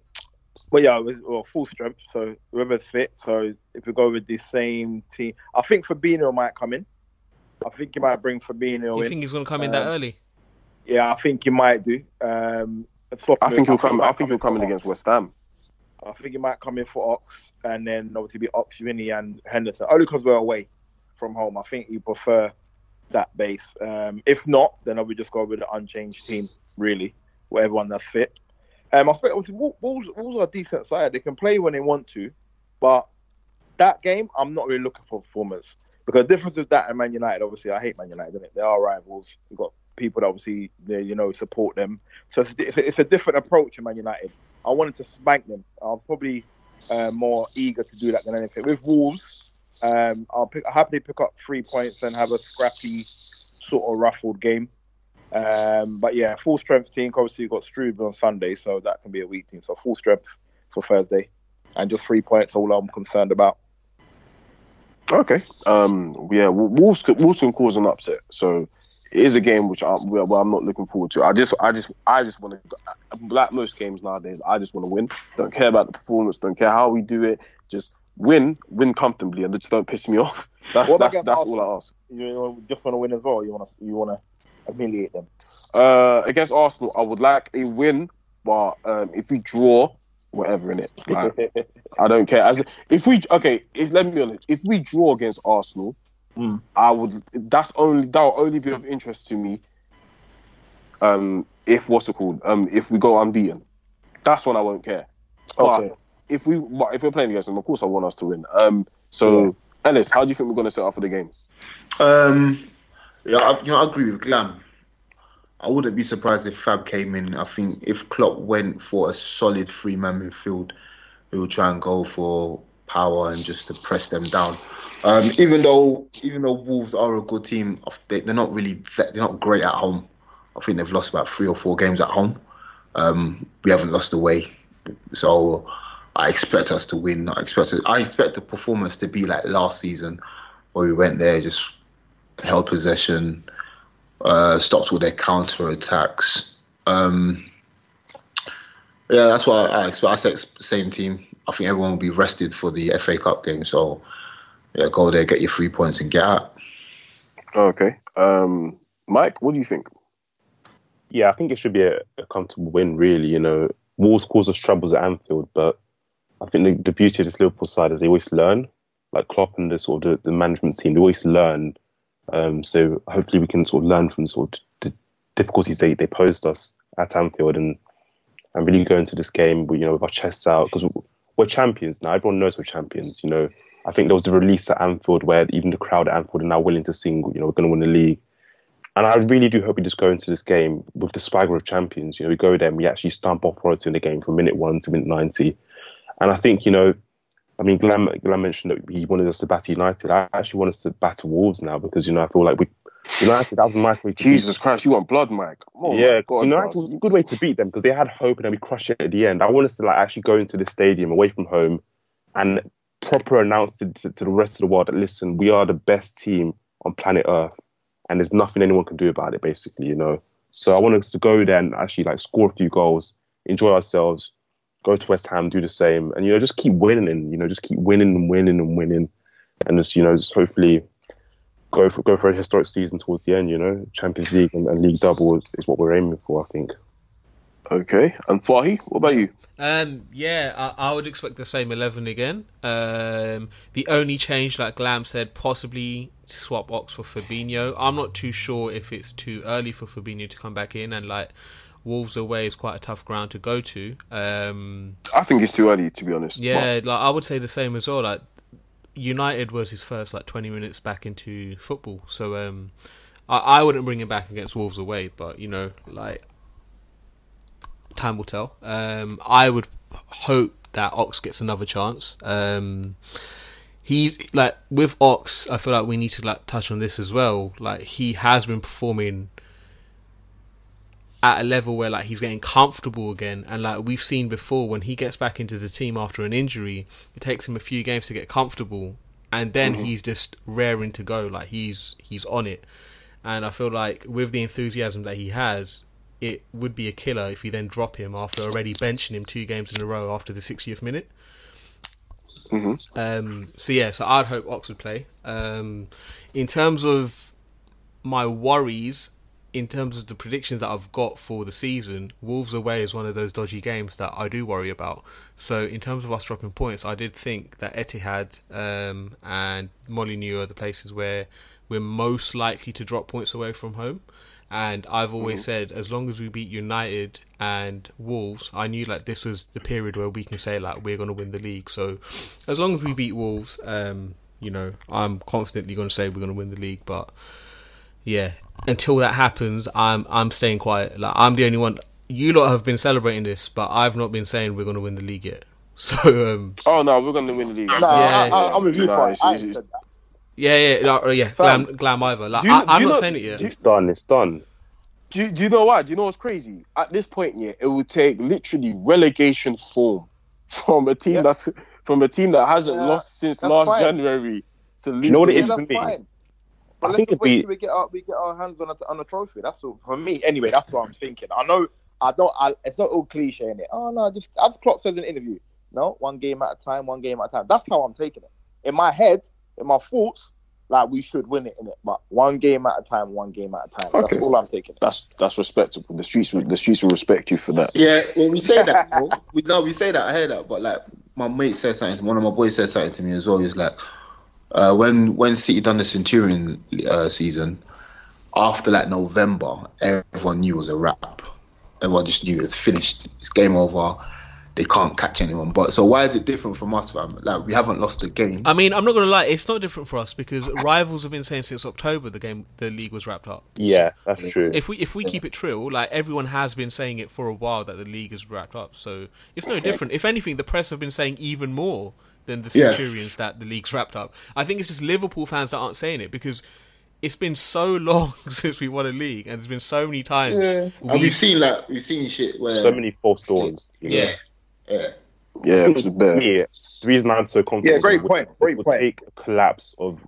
well, yeah, with- well, full strength. So whoever's fit. So if we go with the same team, I think Fabinho might come in. I think he might bring Fabinho Do you in. think he's going to come in that Um, early? Yeah, I think he might do. Um, I think he'll come. I might think he'll come in for against West Ham. I think he might come in for Ox, and then obviously be Ox, Vinny, and Henderson. Only because we're away from home. I think he prefer that base. Um, if not, then I would just go with the unchanged team. Really, with everyone that's fit. Um, I expect obviously Wol- Wolves, Wolves are a decent side. They can play when they want to, but that game, I'm not really looking for performance because the difference with that and Man United, obviously, I hate Man United. It? They are rivals. We've got people that obviously you know support them. So it's, it's, a, it's a different approach in Man United. I wanted to spank them. I'm probably uh, more eager to do that than anything. With Wolves, um, I'll pick, I'll happily pick up three points and have a scrappy, sort of ruffled game. Um, but yeah, full strength team. Obviously, you've got Struve on Sunday, so that can be a weak team. So full strength for Thursday, and just three points. All I'm concerned about. Okay. Um. Yeah. Wolves could, Wolves can cause an upset. So it is a game which I'm well, well, I'm not looking forward to. I just I just I just want to like most games nowadays. I just want to win. Don't care about the performance. Don't care how we do it. Just win, win comfortably, and just don't piss me off. That's What that's, that's all I ask. You just want to win as well. You want to you want to humiliate them. Uh, against Arsenal, I would like a win, but um, if we draw, whatever in it. Like, I don't care. As if we okay, if let me be honest, if we draw against Arsenal, Mm. I would. That's only that will only be of interest to me. Um, if what's it called? Um, if we go unbeaten, that's when I won't care. But Okay. if we but if we're playing against them, of course I want us to win. Um, so Ellis, how do you think we're going to set up for the game? Um, yeah, I, you know, I agree with Glam. I wouldn't be surprised if Fab came in. I think if Klopp went for a solid three-man midfield, he would try and go for power and just to press them down. Um, even though even though Wolves are a good team, they, they're not really they're not great at home. I think they've lost about three or four games at home. Um, we haven't lost away, so I expect us to win. I expect I expect the performance to be like last season, where we went there just held possession, uh, stopped all their counter attacks. Um, yeah, that's what I expect. I expect same team. I think everyone will be rested for the FA Cup game, so yeah, go there, get your three points, and get out. Okay. Um, Mike, what do you think? Yeah, I think it should be a, a comfortable win, really. You know, Wolves cause us troubles at Anfield, but I think the, the beauty of this Liverpool side is they always learn. Like Klopp and the sort of the, the management team, they always learn. Um, so hopefully we can sort of learn from sort of the difficulties they, they posed us at Anfield and and really go into this game, you know, with our chests out because we're champions now. Everyone knows we're champions. You know, I think there was a release at Anfield where even the crowd at Anfield are now willing to sing. You know, we're going to win the league. And I really do hope we just go into this game with the swagger of champions. You know, we go there and we actually stamp authority in the game from minute one to minute 90. And I think, you know, I mean, Glam, Glam mentioned that he wanted us to batter United. I actually want us to batter Wolves now because, you know, I feel like we, United, that was a nice way to Jesus Christ, you want blood, Mike? Oh yeah, God, United bro. was a good way to beat them because they had hope and then we crushed it at the end. I want us to like actually go into the stadium away from home and proper announce to, to, to the rest of the world that listen, we are the best team on planet Earth, and there's nothing anyone can do about it. Basically, you know. So I want us to go there and actually like score a few goals, enjoy ourselves, go to West Ham, do the same, and you know just keep winning, you know just keep winning and winning and winning, and just you know just hopefully go for go for a historic season towards the end. You know, Champions League and, and League double is, is what we're aiming for. I think. Okay. And Fahi, what about you? Um, yeah, I, I would expect the same eleven again. Um, the only change, like Glam said, possibly swap Ox for Fabinho. I'm not too sure if it's too early for Fabinho to come back in, and like Wolves away is quite a tough ground to go to. Um, I think it's too early to be honest. yeah, like I would say the same as well. Like United was his first like 20 minutes back into football, so um, I, I wouldn't bring him back against Wolves away. But you know, like time will tell. Um, I would hope that Ox gets another chance. Um, he's like with Ox. I feel like we need to like touch on this as well. Like he has been performing at a level where like he's getting comfortable again. And like we've seen before when he gets back into the team after an injury it takes him a few games to get comfortable. And then he's just raring to go. Like he's he's on it. And I feel like with the enthusiasm that he has it would be a killer if you then drop him after already benching him two games in a row after the 60th minute. Um, so yeah, so I'd hope Ox would play. Um, in terms of my worries, in terms of the predictions that I've got for the season, Wolves away is one of those dodgy games that I do worry about. So in terms of us dropping points, I did think that Etihad um, and Molineux are the places where we're most likely to drop points away from home. And I've always said, as long as we beat United and Wolves, I knew like this was the period where we can say like we're going to win the league. So as long as we beat Wolves, um, you know, I'm confidently going to say we're going to win the league. But yeah, until that happens, I'm I'm staying quiet. Like I'm the only one. You lot have been celebrating this, but I've not been saying we're going to win the league yet. So um, Oh no, we're gonna win the league. No, Yeah. I, I, I'm with you No, for I said that. yeah, yeah, no, yeah, glam, glam either. Like you- I, I'm not know- saying it yet. It's done. It's done. Do you, do you know why? Do you know what's crazy? At this point, yeah, it would take literally relegation form from a team Yeah. that's from a team that hasn't Yeah, lost since that's last fine. January. To lose you know what it the is Yeah, for me? fine. But I let's think just wait be- till we get our we get our hands on a on a trophy. That's all for me. Anyway, that's what I'm thinking. I know I don't. I, it's not all cliche in it. Oh no, just as Klopp says in an interview. No, one game at a time, one game at a time. That's how I'm taking it. In my head, in my thoughts, like we should win it in it, but one game at a time, one game at a time. Okay. That's all I'm taking. That's that's respectable. The streets will- the streets will respect you for that. Yeah, well, we say that. bro. we no, we say that. I hear that, but like my mate said something. One of my boys said something to me as well. He's like, uh, when when City done the Centurion uh, season, after like November, everyone knew it was a wrap. Everyone just knew it's finished. It's game over. They can't catch anyone. But so why is it different from us, fam? Like we haven't lost a game. I mean, I'm not gonna lie, it's not different for us because rivals have been saying since October the game, the league was wrapped up. Yeah, that's true. If we if we keep it true, like everyone has been saying it for a while that the league is wrapped up, so it's no different. If anything, the press have been saying even more than the Yeah. Centurions that the league's wrapped up. I think it's just Liverpool fans that aren't saying it because it's been so long since we won a league, and there's been so many times. Yeah. And we've seen like we've seen shit where so many false dawns. you know. Yeah, yeah. Yeah, it's better. Yeah, the reason I'm so confident. Yeah, great it point, would- great it would point. take a collapse of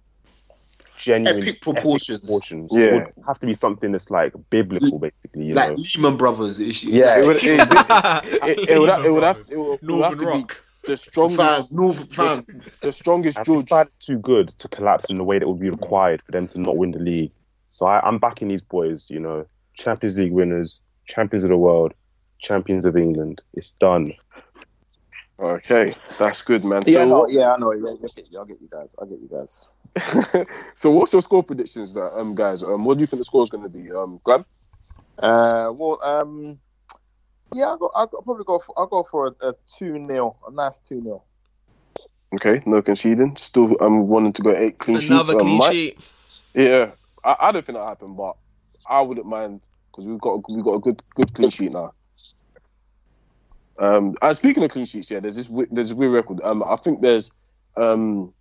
genuine Epic proportions. proportions. Yeah. It would have to be something that's like biblical, basically. You like know. Lehman Brothers issue. Yeah. It would, it, it, it would, have, it would have, it would, it would have Northern to Rock. be the strongest, fam, North, fam. the strongest And judge. it's side too good to collapse in the way that would be required for them to not win the league. So I, I'm backing these boys. You know, Champions League winners, champions of the world, champions of England. It's done. Okay, that's good, man. Yeah, so, no, yeah, I know. Yeah, I get you. I get you guys. I get you guys. so what's your score predictions, uh, um, guys? Um, what do you think the score is going to be? Um, Glam? Uh, well, um, yeah, I'll, go, I'll probably go for I'll go for a, a two 0 a nice two 0 Okay, no conceding. Still, I'm wanting to go eight clean Another sheets. Um, clean Mike? sheet. Yeah, I, I don't think that happened, but I wouldn't mind because we've got we've got a good good clean sheet now. Um, and speaking of clean sheets, yeah, there's this wi- there's a weird record. Um, I think there's um,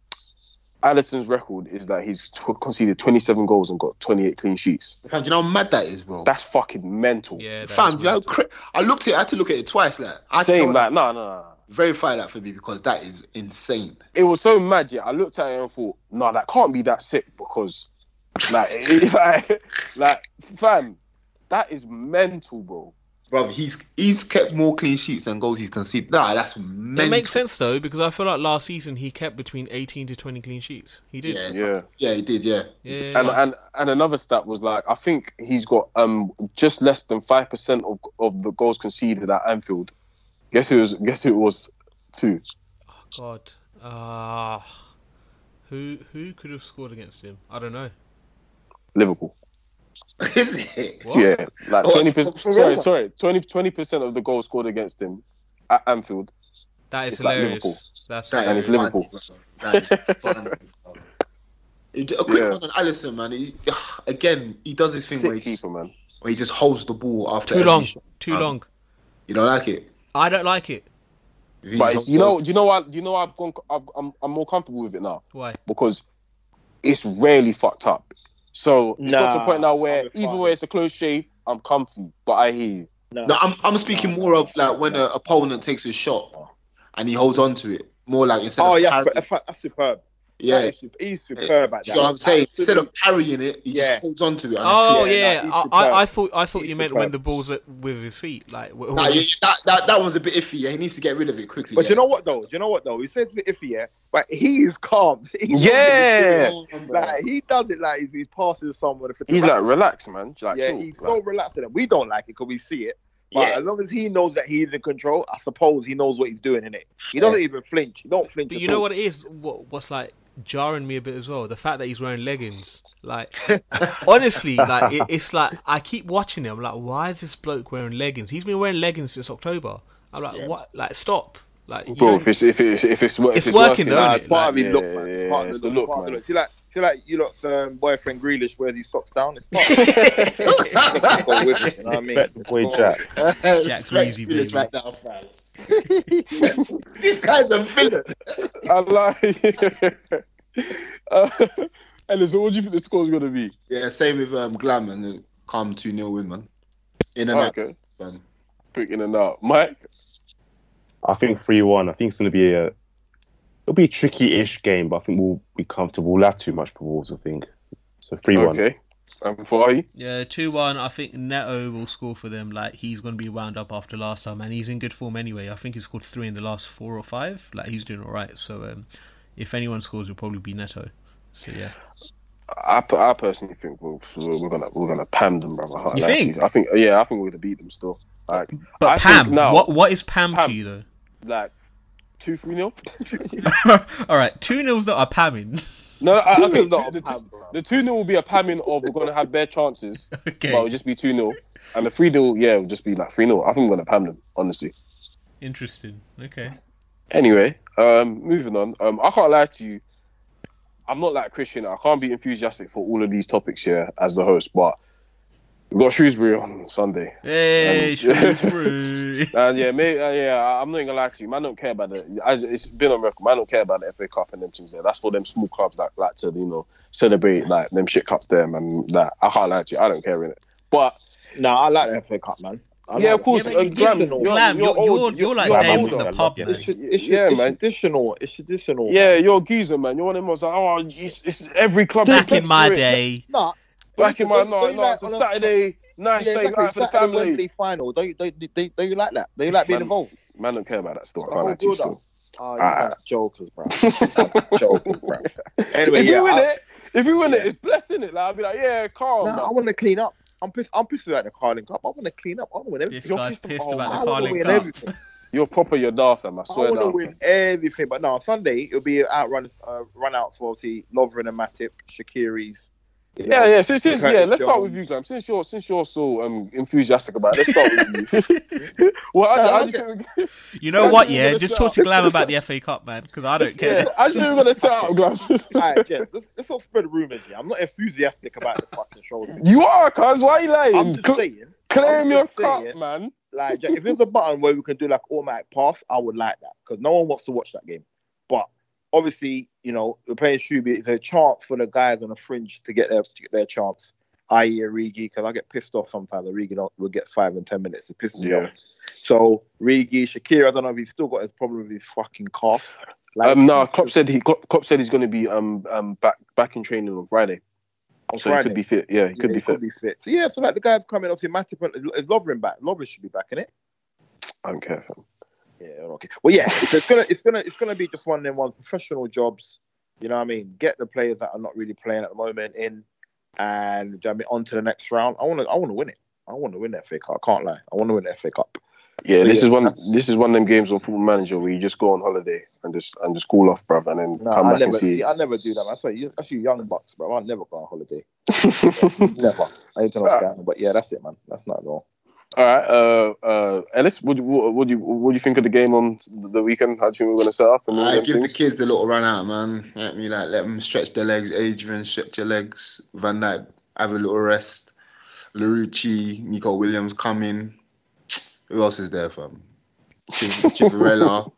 Alisson's record is that he's t- conceded 27 goals and got 28 clean sheets. Fam, do you know how mad that is, bro? That's fucking mental. Yeah, that Fam, is do you know how cra- I looked at it, I had to look at it twice. Like, I Same, like, like no, no, no. verify that for me because that is insane. It was so mad. Yeah, I looked at it and thought, no, that can't be that sick because, like, it, like, like, fam, that is mental, bro. Bro, he's he's kept more clean sheets than goals he's conceded. Nah, that's mental. It makes sense though because I feel like last season he kept between 18 to 20 clean sheets. He did. Yeah, Yeah. yeah, he did. Yeah, Yeah, And and and another stat was like I think he's got um just less than five percent of of the goals conceded at Anfield. Guess who was guess who it was two. God. Ah. who who could have scored against him? I don't know. Liverpool. is it? What? Yeah, like twenty percent. Sorry, sorry, 20 percent of the goals scored against him at Anfield. That is It's like hilarious. Liverpool. That's That And it's Liverpool. That is funny. A quick Yeah. one on Alisson, man. He, again, he does this thing where Sick he, just, keeper, man. where he just holds the ball after too long. shot. Too Um, long. You don't like it? I don't like it. But it's, you know, you know what? You know, I've gone. I've, I'm I'm more comfortable with it now Why? because it's rarely fucked up. So it's got to the Nah, point now where either way it's a close shave, I'm comfy. But I hear you. No, No, I'm I'm speaking more of like when an opponent takes a shot and he holds on to it. More like instead oh of yeah, that's, that's superb. Yeah. That is he's superb at that. You that. know what I'm saying? Instead of Absolute- parrying it, he Yeah. just holds on to it. and Oh Yeah, yeah, nah, I. I, I thought I thought He's you meant when the ball's at, with his feet, like. Nah, yeah, that, that that one's a bit iffy. Yeah, he needs to get rid of it quickly. But yeah. you know what though? You know what though? He says it's a bit iffy, yeah. But he is calm. He's Yeah. like he does it like he's, he's passing someone. If it's He's a- like relax, man. Like, yeah, chill. he's Like, so relaxed with it. We don't like it because we see it. But Yeah. as long as he knows that he's in control, I suppose he knows what he's doing in it. He doesn't even flinch. He don't flinch. But at you know all. what it is? What what's like jarring me a bit as well? The fact that he's wearing leggings. Like honestly, like it, it's like I keep watching him. Like, why is this bloke wearing leggings? He's been wearing leggings since October. I'm like, what? Like, stop. Like, bro, if it's if it's if it's, if It's it's working, though, Nah, innit? it's part of his Yeah, look, man. It's yeah, part of the the look. look, part man. look. See, like, see, like you lot's um, boyfriend Grealish wears his socks down. It's part. Go with it, you know what I mean? Respect the boy Jack. Jack Respect Greasy, Grealish baby. right now, fam. this guy's a villain. I like. uh, and so, what do you think the score is gonna be? Yeah, same with um, Glam and the calm 2 0 win, man. In and Oh, out. okay, fam. quick in and out. Mike, I think three one. I think it's going to be a it'll be a tricky-ish game, but I think we'll be comfortable. We'll have too much for Wolves, I think. So three one. okay. And for you, Yeah, two one. I think Neto will score for them. Like he's going to be wound up after last time, and he's in good form anyway. I think he scored three in the last four or five. Like he's doing all right. So um, if anyone scores, it'll probably be Neto. So yeah, I, I personally think we're, we're gonna we're gonna pam them, brother. I You think? I think yeah, I think we're gonna beat them still. Like, But I Pam, now, what what is Pam, Pam. to you though? like two three nil. All right, two nils not a pamming. No, I, I Two think nil not the, pam, the two nil will be a pamming of we're gonna have bare chances, okay, but it'll just be two nil, and the three 0 yeah, it'll just be like three 0 I think we're gonna pam them, honestly. interesting. Okay, Anyway, um, moving on. Um, I can't lie to you. I'm not like Christian. I can't be enthusiastic for all of these topics here as the host, but we've got Shrewsbury on Sunday. hey, Um, Shrewsbury. And yeah, may, uh, yeah, I- I'm not gonna lie to you. Man, don't care about the. As it's been on record, man, don't care about the FA Cup and them things there. That's for them small clubs that like to, you know, celebrate like them shit cups there, man. That I can't lie to you. I don't care in it. But Nah, I like the FA Cup, man. I yeah, like of course, Yeah, but uh, you- Glam, you- you're, Glam, you're, you're- old, you're- you're like you're Dave from the pub, it. man. It's, tra- it's, Yeah, man. traditional. It's traditional. Yeah, you're a geezer, man. You're one of them ones like, oh, it's, it's every club. Back in my day, Nah. Back in my Don't- no, no, it's a Saturday, nice Yeah, day exactly. out for the Saturday family. Wembley final. Don't you, don't, you- don't, don't you like that? Don't you like being Man, involved? Man, don't care about that still. I The can't whole lie to you still. Oh, you Ah. jokers, bro. jokers, bro. Anyway, if yeah, we win I- it, if we win Yeah. it, it's blessing it. Like I'll be like, yeah, calm. Nah, I want to clean up. I'm pissed. I'm pissed about the Carling Cup. I want to clean up. I want to win everything. this You're guy's pissed pissed off. about I the to Carling win Cup. everything. You're proper your daft, fam. I I swear want to win everything. But no, on Sunday it'll be an outrun, uh, run out for obviously Lovren and Matip, Shaqiri's. You know. Yeah, yeah. Since, since yeah, let's start with you, Glam. Since you're since you're so um enthusiastic about it, let's start with you. well, No, I, I I'm just you know what? what Yeah, just start. talk to Glam about the FA Cup, man, because I don't care. I just we're gonna set up, Glam. All right, gents, let's, let's not spread rumors here. I'm not enthusiastic about the fucking show. you are, cuz. Why are you lying? I'm just Cl- saying. claim I'm your just saying, cup, man. Like, if there's a button where we can do like automatic pass, I would like that because no one wants to watch that game. But obviously, you know, we're playing Shrewsbury. It's a chance for the guys on the fringe to get their to get their chance. I.e. Origi, because I get pissed off sometimes. Origi don't- will get five and ten minutes. It pisses me Yeah. off. So Origi, Shakira, I don't know if he's still got his problem with his fucking cough. Um, no, Klopp said he Klopp, Klopp said he's going to be um um back back in training on Friday, on so he Friday. could be fit. Yeah, he Yeah, could be fit. Could be fit. So yeah, so like the guys coming, obviously Matip is Lovren back. Lovren should be back in it. I don't care. Fam. Yeah, okay. Well, yeah, it's, it's gonna it's gonna it's gonna be just one of them ones professional jobs. You know what I mean? Get the players that are not really playing at the moment in, and you know I mean on to the next round. I want to I want to win it. I want to win the FA Cup. I can't lie. I want to win the FA Cup. Yeah, So, this yeah, is one. that's- This is one of them games on Football Manager where you just go on holiday and just and just cool off, bruv, and then No, come I back never and see. I never do that. Man. I swear, you- that's you young bucks, bro. I'll never go on holiday. never. I ain't telling no scandal, but yeah, that's it, man. That's not at all. All right, uh, uh, Ellis, what, do- what, what do you what do you think of the game on the weekend? How do you think we're going to set up? And I give the kids a little run out, man. Let me like let them stretch their legs. Adrian, stretch your legs. Van Dijk, have a little rest. Larouci, Neco Williams coming. Who else is there, fam? Chiv- Chirivella,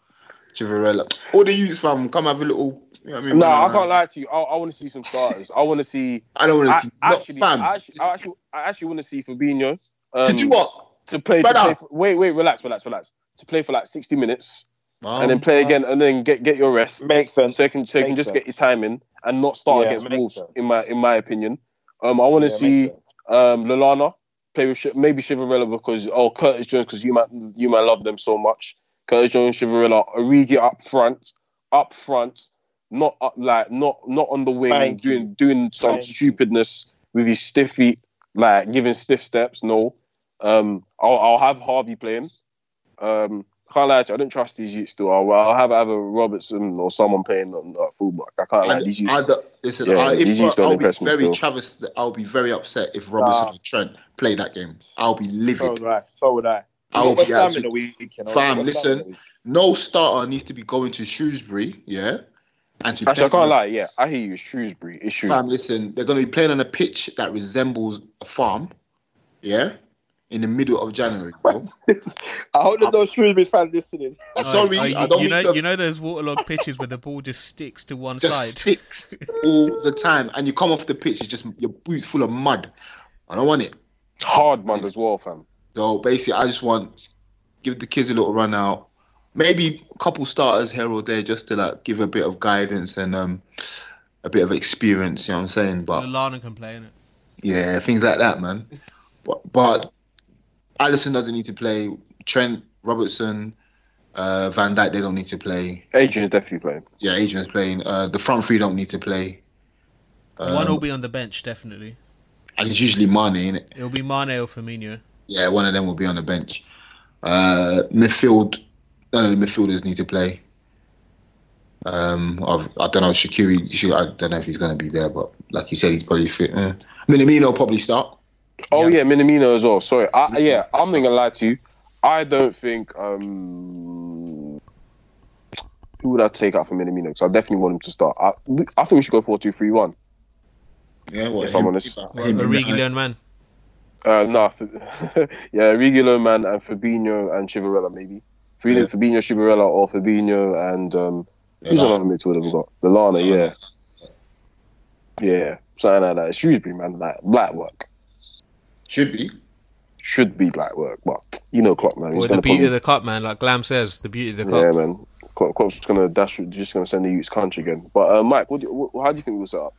Chirivella. All the youths, fam, come have a little. You know what I mean? No, I around. can't lie to you. I, I want to see some starters. I want to see. I don't want to see. Not fam. I actually, I actually, I actually want to see Fabinho. Um, to do what? To play, to play for, wait, wait, relax, relax, relax. To play for like sixty minutes and then play again and then get get your rest. Makes sense. so you can so you can Makes just get your sense. time in and not start Yeah, against Wolves. sense. In my in my opinion, um, I want to Yeah, see makes um Lallana play with Sh- maybe Chirivella because oh Curtis Jones because you might you might love them so much. Curtis Jones, Chirivella, Origi up front, up front, not up, like not not on the wing Thank you. doing doing some Thank you. stupidness with his stiff feet, like giving stiff steps. No, um, I'll I'll have Harvey playing. Um, can't lie, to you, I don't trust these youths still. I'll, I'll have either Robertson or someone playing on uh, fullback. I can't lie, I, these youths. I, don't- listen, Yeah, I, these if, youths don't I'll be impress me very still. Travis. I'll be very upset if Robertson Nah. or Trent play that game. I'll be So livid. would I. So would I. I will West be Ham in the weekend. Fam, West Ham listen. in. No starter needs to be going to Shrewsbury, yeah, and to Actually, I play can't lie. Yeah, I hear you. Shrewsbury. It's Shrewsbury. Fam, listen, they're going to be playing on a pitch that resembles a farm, yeah, in the middle of January. I hope there's no Shrewsbury fan listening. I'm sorry, Oh, you, I don't you know, to you know those waterlogged pitches where the ball just sticks to one just side. sticks all the time, and you come off the pitch, it's just your boots full of mud. I don't want it. Hard mud as well, fam. So basically, I just want give the kids a little run out, maybe a couple starters here or there, just to like give a bit of guidance and um a bit of experience. You know what I'm saying? But Lallana can play in it. yeah, things like that, man. But but Alisson doesn't need to play. Trent Robertson, uh, Van Dijk, they don't need to play. Adrian is definitely playing. Yeah, Adrian's playing. Uh, the front three don't need to play. One Um, will be on the bench definitely. and it's usually Mane, isn't it? It'll be Mane or Firmino. Yeah, one of them will be on the bench. Uh, midfield, none of the midfielders need to play. Um, I've, I don't know, Shaqiri, Shaqiri, I don't know if he's going to be there, but like you said, he's probably fit. Uh, Minamino will probably start. Oh Yeah. yeah, Minamino as well. Sorry, I, yeah, I'm not gonna lie to you. I don't think um who would I take out for Minamino? Because I definitely want him to start. I, I think we should go four two three one. Yeah, what, If I'm honest. What, him- a regular man. Uh, no, for, yeah, Regulo man and Fabinho and Chirivella maybe. Fabinho, Yeah. Fabinho, Chirivella or Fabinho and um, who's another midfielder we got? Lallana, yeah, yeah, something like that. It's usually man like black work. Should be. Should be black work, but you know, Klopp man. he's Or the gonna beauty probably- of the cup, man. Like Glam says, the beauty of the cup. Yeah, man. Klopp- Klopp's gonna dash. Just gonna send the youths country again. But uh, Mike, what do you, what, how do you think we'll set up?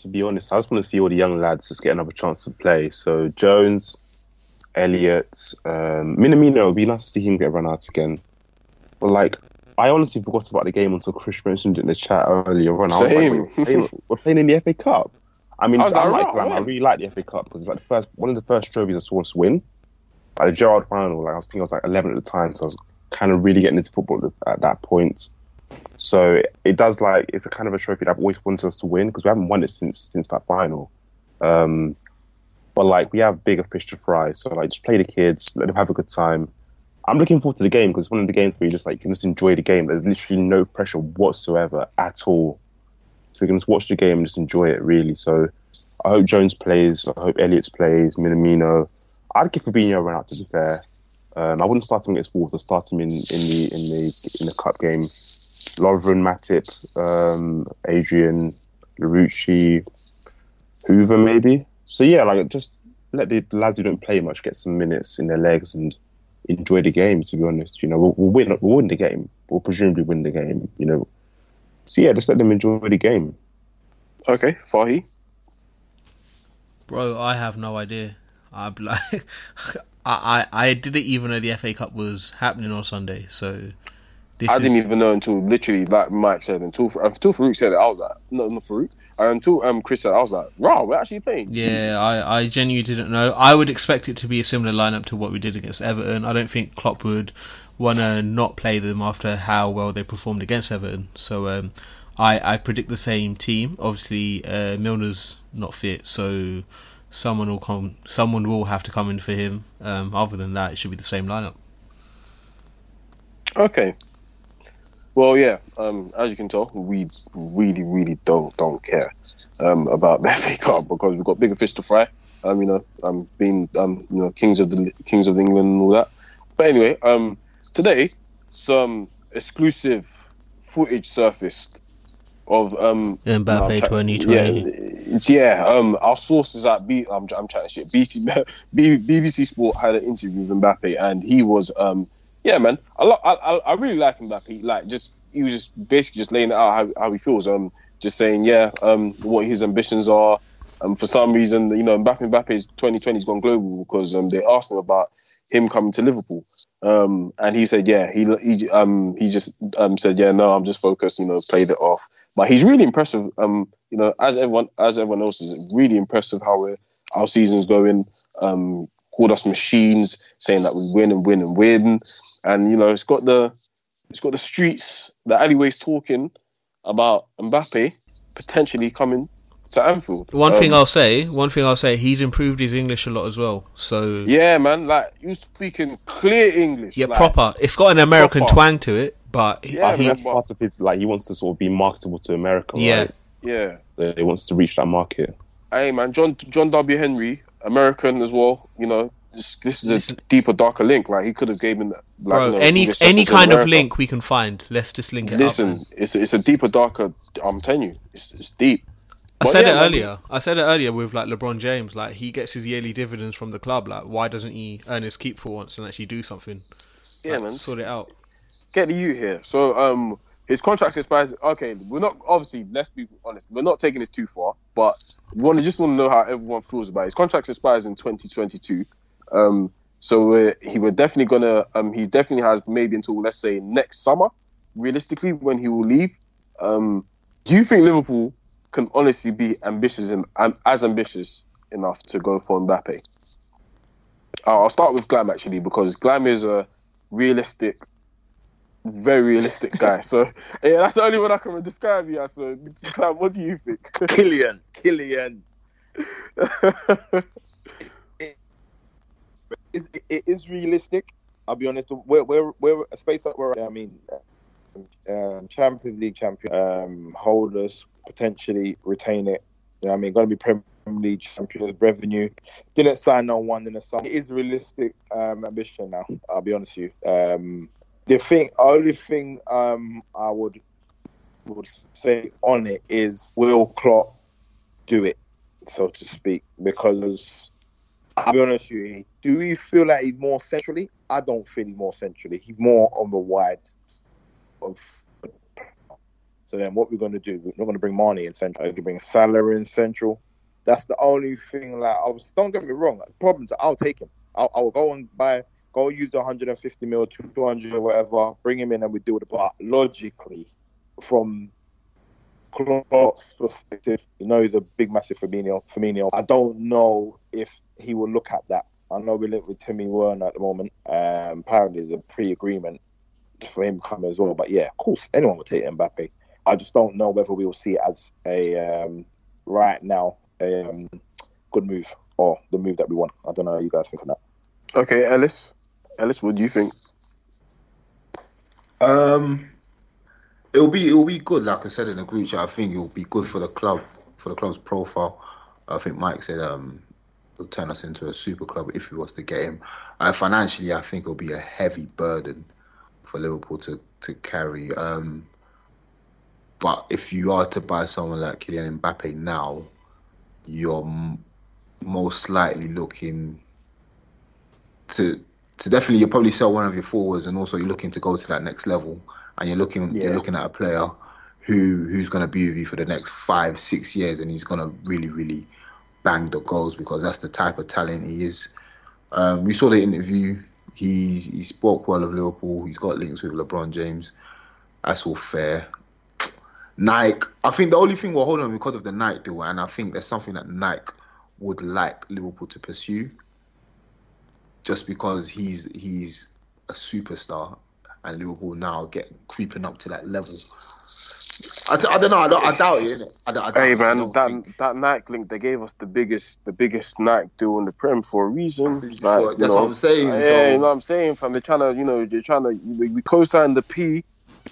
to be honest, I just want to see all the young lads just get another chance to play. So Jones, Elliott, um, Minamino, it would be nice to see him get run out again. But like, I honestly forgot about the game until Chris mentioned it in the chat earlier on. I was Same. like, we're playing, we're playing in the FA Cup. I mean, I I, like. I really like the FA Cup because it's like the first one of the first trophies I saw us win. Like the Gerrard final, like I was thinking I was like 11 at the time, so I was kind of really getting into football at, at that point. So it does like it's a kind of a trophy that I've always wanted us to win because we haven't won it since since that final. Um, but like we have bigger fish to fry, so like just play the kids, let them have a good time. I'm looking forward to the game because it's one of the games where you just like you can just enjoy the game. There's literally no pressure whatsoever at all, so you can just watch the game and just enjoy it really. So I hope Jones plays. I hope Elliott plays. Minamino. I'd give Fabinho a run out to be fair. Um, I wouldn't start him against Wolves. I'd start him in, in the in the in the cup game. Lovren, Matip, um, Adrian, Larouci, Hoever, maybe. So yeah, like just let the lads who don't play much get some minutes in their legs and enjoy the game. To be honest, you know, we'll, we'll win. We'll win the game. We'll presumably win the game. You know. So yeah, just let them enjoy the game. Okay, Fahi. Bro, I have no idea. I'm like, I, I I didn't even know the FA Cup was happening on Sunday. So this I is didn't even know until literally, like Mike said, until until Farouk said it, I was like, no, not Farouk. And until um Chris said, I was like, wow, we're actually playing. Yeah, I, I genuinely didn't know. I would expect it to be a similar lineup to what we did against Everton. I don't think Klopp would want to not play them after how well they performed against Everton. So um, I, I predict the same team. Obviously, uh, Milner's not fit, so someone will come. Someone will have to come in for him. Um, other than that, it should be the same lineup. Okay. Well, yeah. Um, as you can tell, we really, really don't don't care um, about the FA Cup because we've got bigger fish to fry. Um, you know, um, being um, you know, kings of the kings of England and all that. But anyway, um, today some exclusive footage surfaced of um Mbappe tra- 2020. Yeah, yeah. Um, our sources at B, I'm, I'm chatting shit. BC, BBC Sport had an interview with Mbappe, and he was um, yeah, man. I, lo- I, I really like Mbappe. Like, just he was just basically just laying it out how, how he feels. Um, just saying, yeah, um, what his ambitions are. Um, for some reason, you know, Mbappe Mbappe's 2020's gone global because um, they asked him about him coming to Liverpool. Um, and he said, yeah, he he um he just um said, yeah, no, I'm just focused, you know, played it off. But he's really impressive. Um, you know, as everyone as everyone else is really impressive how we're, our season's going. Um, called us machines, saying that we win and win and win. And you know, it's got the it's got the streets, the alleyways talking about Mbappe potentially coming to Anfield. One thing Um, I'll say, one thing I'll say, he's improved his English a lot as well. So yeah, man, like you speaking clear English, yeah, like, proper. It's got an American proper. twang to it, but Yeah, I think man, that's part of his like he wants to sort of be marketable to America. Yeah. right? yeah. So he wants to reach that market. Hey man, John John W Henry, American as well. You know, this, this is a Listen- deeper, darker link. Like he could have given, like, bro, you know, any any kind of link we can find, let's just link it Listen, up. it's it's a deeper, darker. I'm telling you, it's it's deep. I But said yeah, it man, earlier. I said it earlier with like LeBron James. Like he gets his yearly dividends from the club. Like why doesn't he earn his keep for once and actually do something? Yeah, Like, man. sort it out. Get the you here. So um, his contract expires. Okay, we're not obviously. Let's be honest. We're not taking this too far, but we want to just want to know how everyone feels about it. His contract expires in 2022. Um, so uh, he we're definitely gonna. Um, he definitely has maybe until let's say next summer, realistically, when he will leave. Um, do you think Liverpool can honestly be ambitious and um, as ambitious enough to go for Mbappe? Uh, I'll start with Glam actually because Glam is a realistic, very realistic guy. So yeah, that's the only one I can describe you as. So Glam, what do you think? Kylian, Kylian. It's, it is realistic. I'll be honest. We're we're we're a space up where I mean, um, Champions League champion um, holders potentially retain it. You know I mean, going to be Premier League champions, revenue. Didn't sign no one in the summer. It is realistic um, ambition now. I'll be honest with you. Um, the thing, only thing um, I would would say on it is will Klopp do it, so to speak? Because I'll be honest with you, do you feel like he's more centrally? I don't feel he's more centrally. He's more on the wide of. So then, what we're going to do? We're not going to bring Mane in central. We're going to bring Salah in central. That's the only thing. Like, I was, don't get me wrong. The problems, I'll take him. I'll, I'll go and buy, go use the 150 mil, 200 or whatever, bring him in, and we deal with it. But logically, from Klopp's perspective, you know, he's a big, massive Firmino. Firmino. I don't know if he will look at that. I know we're linked with Timo Werner at the moment. Um, apparently, there's a pre-agreement for him coming as well. But yeah, of course, anyone would take Mbappe. I just don't know whether we will see it as a um, right now a um, good move or the move that we want. I don't know how you guys think of that. Okay, Ellis. Ellis, what do you think? Um, it'll be it'll be good. Like I said in the group chat, I think it'll be good for the club for the club's profile. I think Mike said um, it'll turn us into a super club if we was to get him. Uh, financially, I think it'll be a heavy burden for Liverpool to to carry. Um, but if you are to buy someone like Kylian Mbappe now, you're m- most likely looking to to definitely you'll probably sell one of your forwards, and also you're looking to go to that next level, and you're looking Yeah. you're looking at a player who who's going to be with you for the next five six years, and he's going to really really bang the goals because that's the type of talent he is. Um, we saw the interview. He he spoke well of Liverpool. He's got links with LeBron James. That's all fair. Nike. I think the only thing we're holding on because of the Nike deal, and I think there's something that Nike would like Liverpool to pursue, just because he's he's a superstar, and Liverpool now get creeping up to that level. I, I don't know. I, don't, I doubt it. Innit? I, don't- I doubt Hey it. I man, don't that think- that Nike link they gave us the biggest the biggest Nike deal in the Prem for a reason. Like, that's know, what I'm saying, Yeah, so- you know what I'm saying, fam. They're trying to, you know, they're trying to. We, we co-sign the P.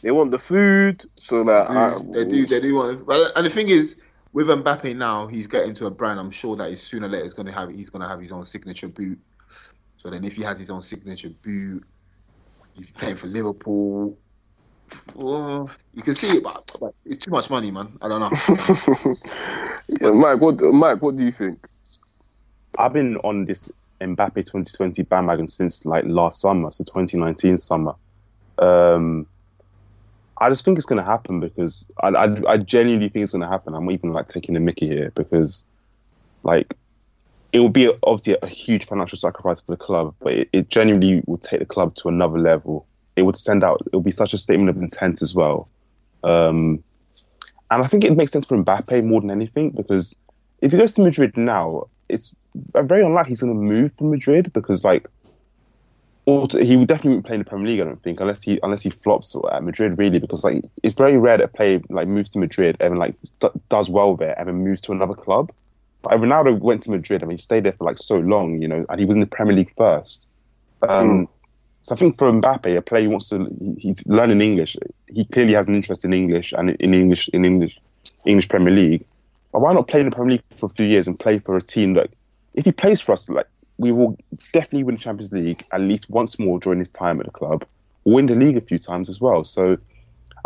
They want the food, so like I, they do, they do want. To, but uh, and the thing is, with Mbappe now, he's getting to a brand. I'm sure that he's sooner or later going to have he's going to have his own signature boot. So then, if he has his own signature boot, he's playing for Liverpool. Well, you can see it, but, but it's too much money, man. I don't know. yeah, Mike, what Mike, what do you think? I've been on this Mbappe 2020 bandwagon since like last summer, so 2019 summer. Um, I just think it's going to happen because I, I, I genuinely think it's going to happen. I'm even like taking the Mickey here because, like, it will be obviously a huge financial sacrifice for the club, but it, it genuinely will take the club to another level. It would send out. It would be such a statement of intent as well. Um, and I think it makes sense for Mbappe more than anything because if he goes to Madrid now, it's very unlikely he's going to move from Madrid because like he would definitely play in the Premier League. I don't think unless he unless he flops at Madrid really because like it's very rare that a player like moves to Madrid and like d- does well there and then moves to another club. But Ronaldo went to Madrid and he stayed there for like so long, you know, and he was in the Premier League first. Um, So I think for Mbappe, a player who wants to, he's learning English. He clearly has an interest in English and in English in English English Premier League. But why not play in the Premier League for a few years and play for a team that, if he plays for us, like we will definitely win the Champions League at least once more during his time at the club. Win the league a few times as well. So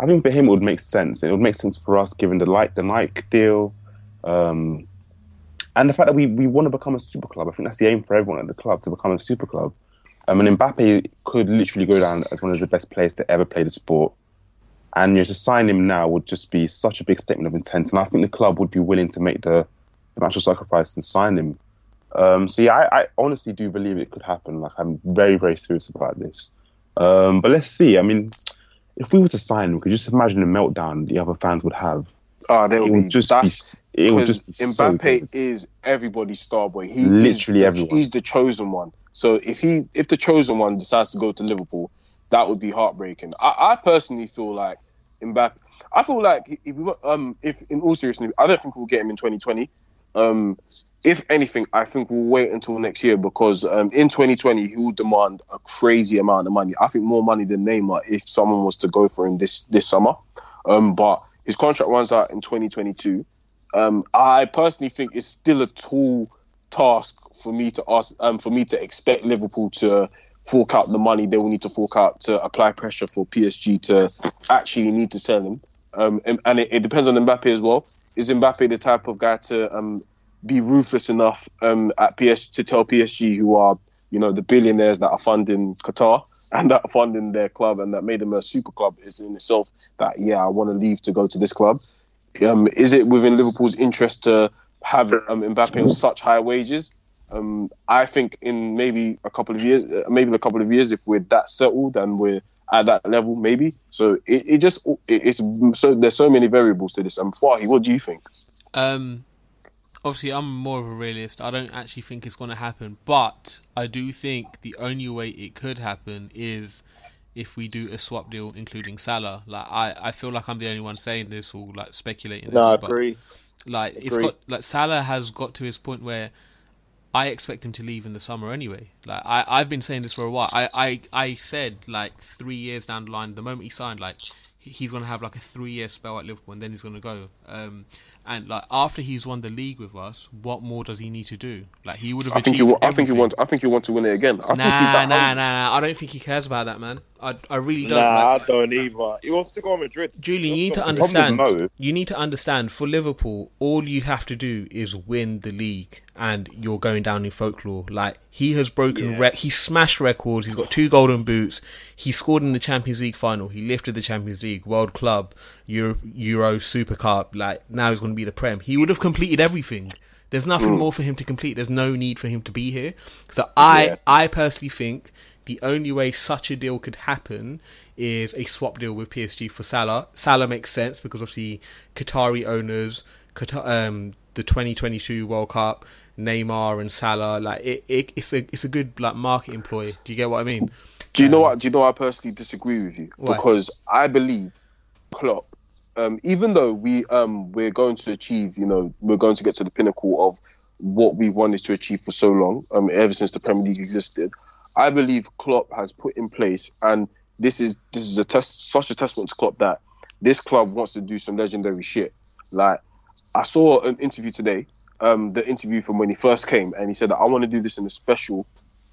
I think for him it would make sense. It would make sense for us given the like the Nike deal, um, and the fact that we, we want to become a super club. I think that's the aim for everyone at the club to become a super club. I mean, Mbappe could literally go down as one of the best players to ever play the sport. And you know, to sign him now would just be such a big statement of intent. And I think the club would be willing to make the the financial sacrifice and sign him. Um, so yeah, I, I honestly do believe it could happen. Like I'm very, very serious about this. Um, but let's see. I mean, if we were to sign him, could you just imagine the meltdown the other fans would have Oh, they It will would just be. It would just be so Mbappe good. is everybody's star boy. He Literally is everyone. He's the chosen one. So if he if the chosen one decides to go to Liverpool, that would be heartbreaking. I, I personally feel like Mbappe. I feel like if we um if in all seriousness, I don't think we'll get him in 2020. Um, if anything, I think we'll wait until next year because um, in 2020 he will demand a crazy amount of money. I think more money than Neymar if someone was to go for him this this summer. Um, but his contract runs out in 2022. Um, I personally think it's still a tall task for me to ask um, for me to expect Liverpool to fork out the money they will need to fork out to apply pressure for PSG to actually need to sell him. Um, and and it, it depends on Mbappe as well. Is Mbappe the type of guy to um, be ruthless enough um, at PS to tell PSG, who are you know the billionaires that are funding Qatar and that are funding their club and that made them a super club is in itself that yeah I want to leave to go to this club. Um, is it within Liverpool's interest to have um, Mbappe on such high wages? Um, I think in maybe a couple of years, uh, maybe in a couple of years, if we're that settled and we're at that level, maybe. So it, it just it, it's so there's so many variables to this. Um, Fahi, what do you think? Um, obviously, I'm more of a realist. I don't actually think it's going to happen, but I do think the only way it could happen is if we do a swap deal, including Salah. Like, I, I feel like I'm the only one saying this or like speculating. No, this, I but, Like, it's Agree. got like Salah has got to his point where. I expect him to leave in the summer anyway. Like I, I've been saying this for a while. I, I, I said like three years down the line, the moment he signed, like he's gonna have like a three year spell at Liverpool and then he's gonna go. Um, and like after he's won the league with us, what more does he need to do? Like he would have I think achieved you. I think you everything. want. I think you want to win it again. I think he's Nah, that nah, nah, nah. I don't think he cares about that, man. I, I really don't. Nah, Like, I don't either. He wants to go on Madrid. Julian, you need to The problem with understand. You need to understand. For Liverpool, all you have to do is win the league, and you're going down in folklore. Like he has broken, Yeah. rec- he smashed records. He's got two golden boots. He scored in the Champions League final. He lifted the Champions League, World Club, Euro, Euro Super Cup. Like now he's going to be the Prem. He would have completed everything. There's nothing mm. more for him to complete. There's no need for him to be here. So I, Yeah. I personally think the only way such a deal could happen is a swap deal with PSG for Salah. Salah makes sense because obviously Qatari owners, Qatar, um, the 2022 World Cup, Neymar and Salah, like it, it, it's a it's a good like market employ. Do you get what I mean? Do you know what? Do you know? I personally disagree with you because I believe Klopp. Um, even though we um we're going to achieve, you know, we're going to get to the pinnacle of what we've wanted to achieve for so long, um, ever since the Premier League existed. I believe Klopp has put in place, and this is this is a test, such a testament to Klopp that this club wants to do some legendary shit. Like I saw an interview today, um, the interview from when he first came, and he said that I want to do this in a special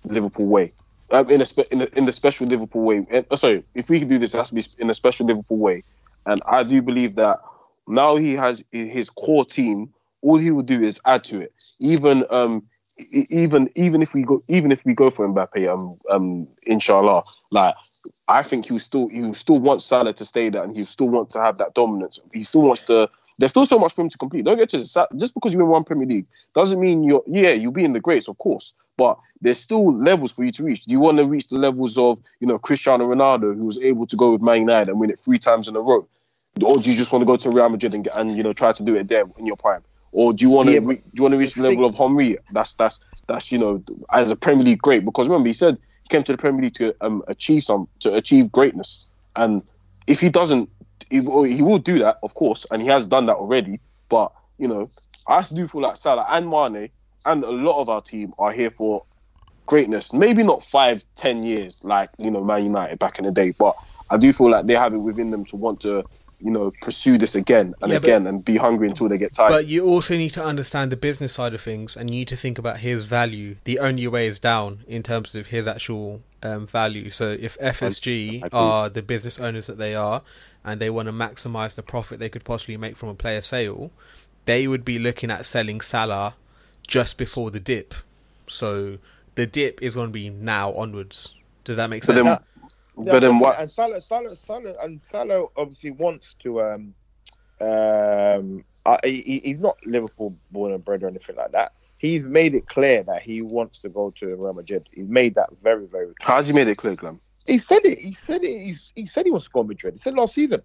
Liverpool way. Um, in a spe- in, a, in the special Liverpool way. And, uh, sorry, if we can do this, it has to be in a special Liverpool way. And I do believe that now he has his core team. All he will do is add to it. Even um, even even if we go even if we go for Mbappe, um, um, inshallah, like I think he'll still he'll still want Salah to stay there, and he'll still want to have that dominance. He still wants to. There's still so much for him to complete. Don't get to just because you win one Premier League doesn't mean you're yeah you'll be in the greats, of course, but there's still levels for you to reach. Do you want to reach the levels of you know Cristiano Ronaldo, who was able to go with Man United and win it three times in a row, or do you just want to go to Real Madrid and and you know try to do it there in your prime, or do you want to Yeah, re- do you want to reach the level of Henry? That's that's that's you know as a Premier League great because remember he said he came to the Premier League to um, achieve some to achieve greatness, and if he doesn't, he, will- he will do that of course, and he has done that already. But you know, I do feel like Salah and Mane and a lot of our team are here for greatness. Maybe not five, ten years like you know Man United back in the day, but I do feel like they have it within them to want to you know pursue this again and Yeah, but- again and be hungry until they get tired. But you also need to understand the business side of things, and you need to think about his value. The only way is down in terms of his actual um, value. So if FSG are the business owners that they are, and they want to maximize the profit they could possibly make from a player sale, they would be looking at selling Salah just before the dip. So the dip is going to be now onwards. Does that make But sense? then- Yeah, but then what? And Salah, Salah, Salah, and Salah obviously wants to. Um, um, uh, he, he- he's not Liverpool born and bred or anything like that. He's made it clear that he wants to go to Real Madrid. He's made that very, very. clear. How's he made it clear, Glenn? He said it. He said it. He's, he said he wants to go to Madrid. He said last season.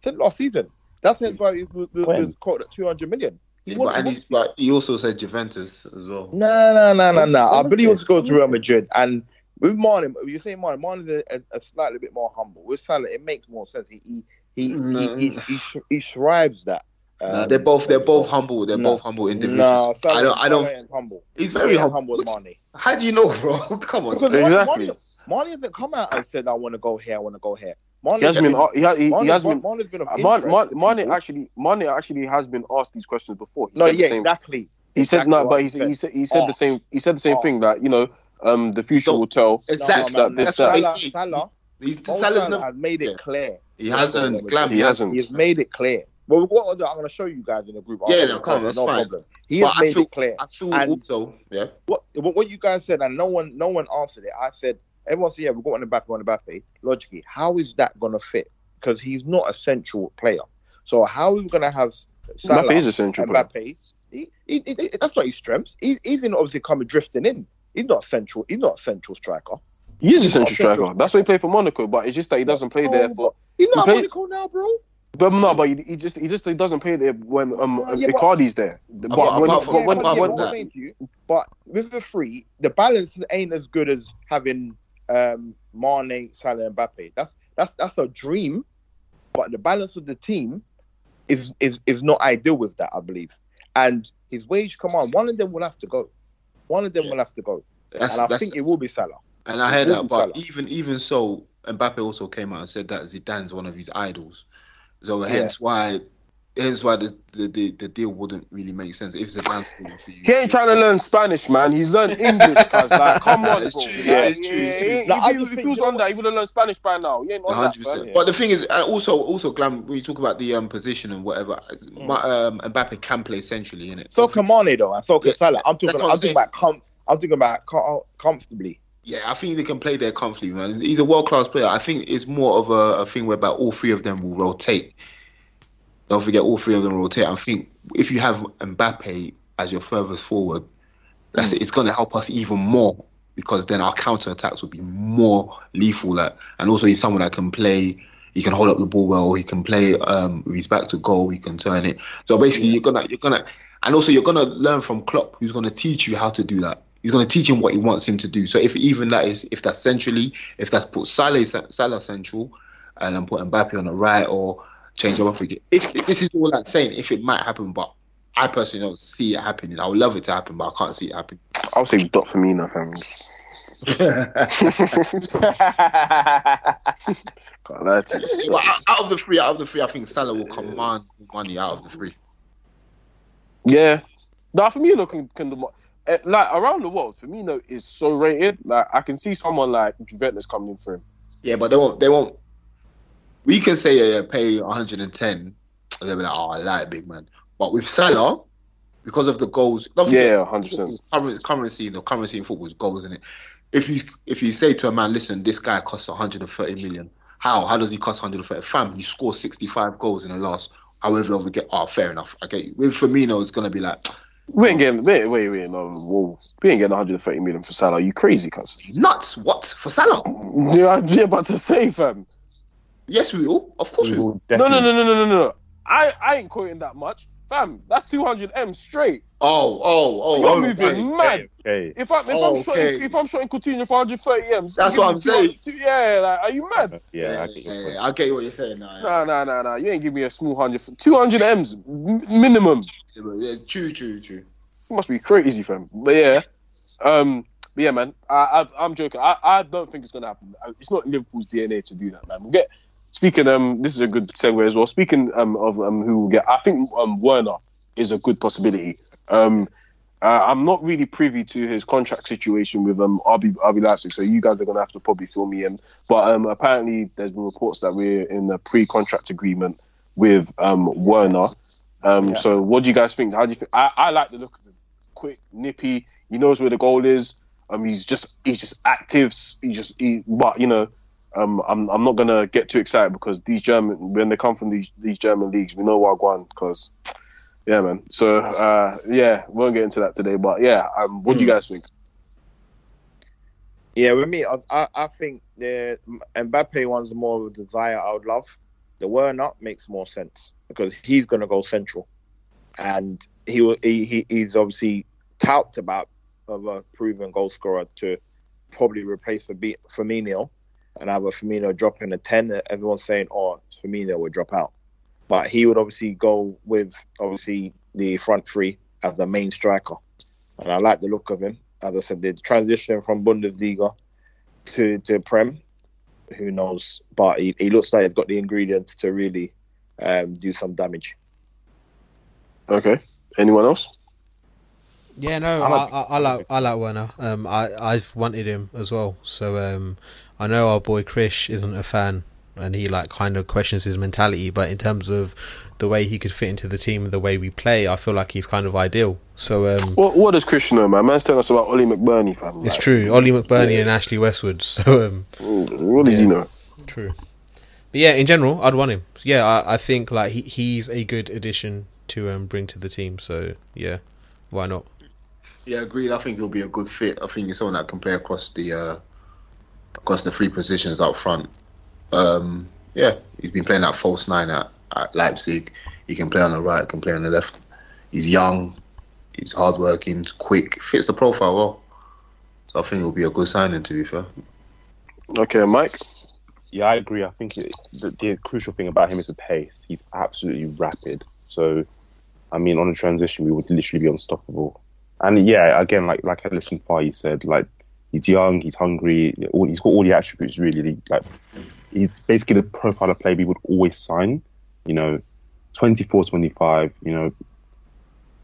He said last season. That's why he was, was, When? quoted at 200 million. He Yeah, wants- but, and he's, but he also said Juventus as well. No, no, no, no, no. I believe he wants to go to Real? Madrid. And with Mane, you say Mane, Mane is a, a, a slightly bit more humble. With Salah, it makes more sense. He he he No. he, he, he, sh- he thrives that. Nah, Um, they're both they're both humble. They're no. both humble individuals. No, Salah, I don't. I don't. Salah ain't humble. He's very ain't humble. humble as What- How do you know, bro? Come on. Because Exactly. Mane, Mane hasn't come out and said, "I want to go here. I want to go here." Mane He hasn't been. He, ha- he, he has been. Mane has been of Mane, interest Mane, to Mane people. actually, Mane actually has been asked these questions before. He No, said the yeah, same- exactly. He said Exactly no, but he he said he said. said he said the same. He said the same thing that you know, um, the future So- will tell. Exactly. No, no, this, no, that. Salah, He's- Salah, He's, Mo Salah's Salah has made it yeah. clear. He hasn't. Glam, He hasn't. He's made it clear. Well, what I'll do, I'm going to show you guys in the group. I'll Yeah, no, you come on, that's no fine. problem. He But has I made feel- it clear. I feel And- also, yeah. What, what what you guys said, and no one no one answered it. I said, everyone said, yeah, we've got Mbappe on Mbappe. Logically, how is that going to fit? Because he's not a central player. So how are we going to have Salah, Mbappe is a central player. Mbappe? He, he, he- that's not his strengths. He, he's in obviously coming drifting in. He's not central. He's not a central striker. He is a He's not central central. striker. That's why he played for Monaco, but it's just that he doesn't play there Oh, for. He's not He played- Monaco now, bro. But no, but he, he just he just he doesn't play there when um Uh, yeah, Icardi's there. But Apart- when, but when, yeah, apart yeah, when, from what I'm that- saying to you, but with the three, the balance ain't as good as having um, Mane, Salah, and Mbappe. That's that's that's a dream, but the balance of the team is is is not ideal with that, I believe. And his wage, come on, one of them will have to go. One of them Yeah. will have to go, That's, and I think it will be Salah. and I heard that. But Salah. even even so, Mbappe also came out and said that Zidane's one of his idols. So Yeah. hence why, hence why the, the the the deal wouldn't really make sense if it's a calling for you. he ain't trying to learn Spanish, man. He's learned English, cuz like, come on, It's true, Yeah, it's true, yeah, it's yeah, true. If, Like, he, if he was on that, he would have learned Spanish by now. He ain't on hundred that. fam. percent. But the thing is, also also Glam, when you talk about the um position and whatever, Mm. my, um, Mbappe can play centrally in it. So can Mane though, and so can Yeah, Salah. I'm talking. that's I'm, I'm talking about. Com- I'm talking about com- comfortably. Yeah, I think they can play there comfortably, man. He's a world class player. I think it's more of a, a thing whereby all three of them will rotate. Don't forget, all three of them rotate. I think if you have Mbappe as your furthest forward, that's it. It's going to help us even more because then our counter attacks will be more lethal. Like, and also he's someone that can play. He can hold up the ball well. He can play um, his back to goal. He can turn it. So basically, you're gonna you're gonna, and also you're gonna learn from Klopp, who's gonna teach you how to do that. He's gonna teach him what he wants him to do. So if even that is if that's centrally, if that's put Salah Salah central, and then put Mbappe on the right or change him up again. If, if this is all I'm saying, if it might happen, but I personally don't see it happening. I would love it to happen, but I can't see it happen. I would say Dot Firmino, fam. Can't lie to you. Well, out- out of the three, out of the three, I think Salah will command money out of the three. Yeah. Nah, Firmino can, can do more. Eh, Like, around the world, Firmino is so rated. Like, I can see someone like Juventus coming in for him. Yeah, but they won't. They won't. We can say pay 110. And they'll be like, oh, I like big man. But with Salah, because of the goals, Yeah, 100%. current- Currency, the currency in football is goals, isn't it? If you if you say to a man, listen, this guy costs 130 million. How? How does he cost 130? Fam, he scored 65 goals in the last. However, we get. Oh, fair enough. I get you. With Firmino, it's gonna be like We ain't getting, wait, wait, wait, no, whoa. We ain't getting 130 million for Salah. you crazy, cuz? nuts. What for Salah? Yeah, I'm about to say, fam. Yes, we will. Of course, we will. No, no, no, no, no, no, no. I, I ain't quoting that much. Fam, that's 200 M straight. Oh, oh, oh. You're oh, moving right. mad. Okay. If I'm if Oh, I'm shooting okay. if I'm shooting Coutinho for 130 M's, That's what I'm saying. 200 Yeah, like, are you mad? Yeah, Yeah, I get your yeah, yeah, I get what you're saying now. Yeah. Nah, nah, nah, nah. You ain't give me a small hundred. 200 M's m- minimum. Yeah, but yeah, it's true, true, true. You must be crazy, fam. But yeah, um, but yeah, man. I, I I'm joking. I, I don't think it's gonna happen. It's not Liverpool's DNA to do that, man. We'll get. Speaking, um, this is a good segue as well. Speaking um of um who will get, I think um Werner is a good possibility. Um, uh, I'm not really privy to his contract situation with um RB RB Leipzig, so you guys are gonna have to probably fill me in. But um, apparently there's been reports that we're in a pre-contract agreement with um Werner. Um, Yeah. so what do you guys think? How do you think? I, I like the look of him. Quick, nippy. He knows where the goal is. Um, he's just he's just active. He just he, but you know, um, I'm I'm not gonna get too excited because these German when they come from these these German leagues, we know what going because. Yeah, man. So, uh, yeah, we won't get into that today, but yeah, um, what do you guys think? Yeah, with me, I, I, think the Mbappe one's more of a desire I would love. the Werner makes more sense because he's going to go central, and he will. He, he he's obviously touted about of a proven goal scorer to probably replace Fabi- Firmino and a Firmino dropping a ten. Everyone's saying, "Oh, Firmino will drop out," but he would obviously go with obviously the front three as the main striker, and I like the look of him. As I said, the transition from Bundesliga to to Prem, who knows? But he, he looks like he's got the ingredients to really um, do some damage. Okay. Anyone else? Yeah, no, I, I, I like I like Werner. Um, I I've wanted him as well. So um, I know our boy Krish isn't a fan, and he like kind of questions his mentality. But in terms of the way he could fit into the team, the way we play, I feel like he's kind of ideal. So um, What, what does Christian know, man? Man's telling us about Oli McBurnie, fam. it's Like, true. Oli McBurnie and Ashley Westwood. So um, What does he Yeah. know? True. But yeah, in general, I'd want him. Yeah, I, I think like he, he's a good addition to um, bring to the team. So yeah, why not? Yeah, agreed. I think he'll be a good fit. I think he's someone that can play across the uh, across the three positions up front. Um, yeah, he's been playing that false nine at, at Leipzig. He can play on the right, can play on the left. He's young, he's hardworking, he's quick, fits the profile well. So I think it'll be a good signing. To be fair, Okay, Mike. Yeah, I agree. I think it, the, the crucial thing about him is the pace. He's absolutely rapid. So, I mean, on a transition, we would literally be unstoppable. And yeah, again, like like Ellis and Fahi, said, like he's young, he's hungry, all, he's got all the attributes really. Like he's basically the profile of player we would always sign. You know, 24, 25. You know,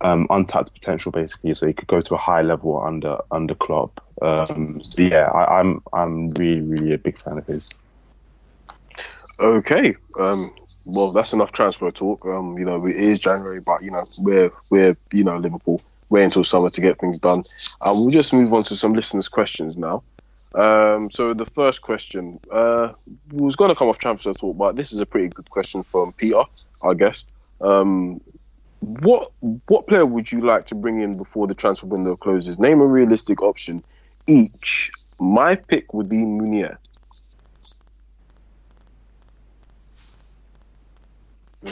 um, untapped potential basically, so he could go to a high level under under Klopp. Um, so yeah, I, I'm I'm really really a big fan of his. Okay. Um, well, that's enough transfer talk. Um, you know, it is January, but you know, we're we're you know Liverpool. Wait until summer to get things done. Uh, we'll just move on to some listeners' questions now. Um, so the first question uh, was going to come off transfer talk, but this is a pretty good question from Peter, our guest. Um, what what player would you like to bring in before the transfer window closes? Name a realistic option each. My pick would be Meunier.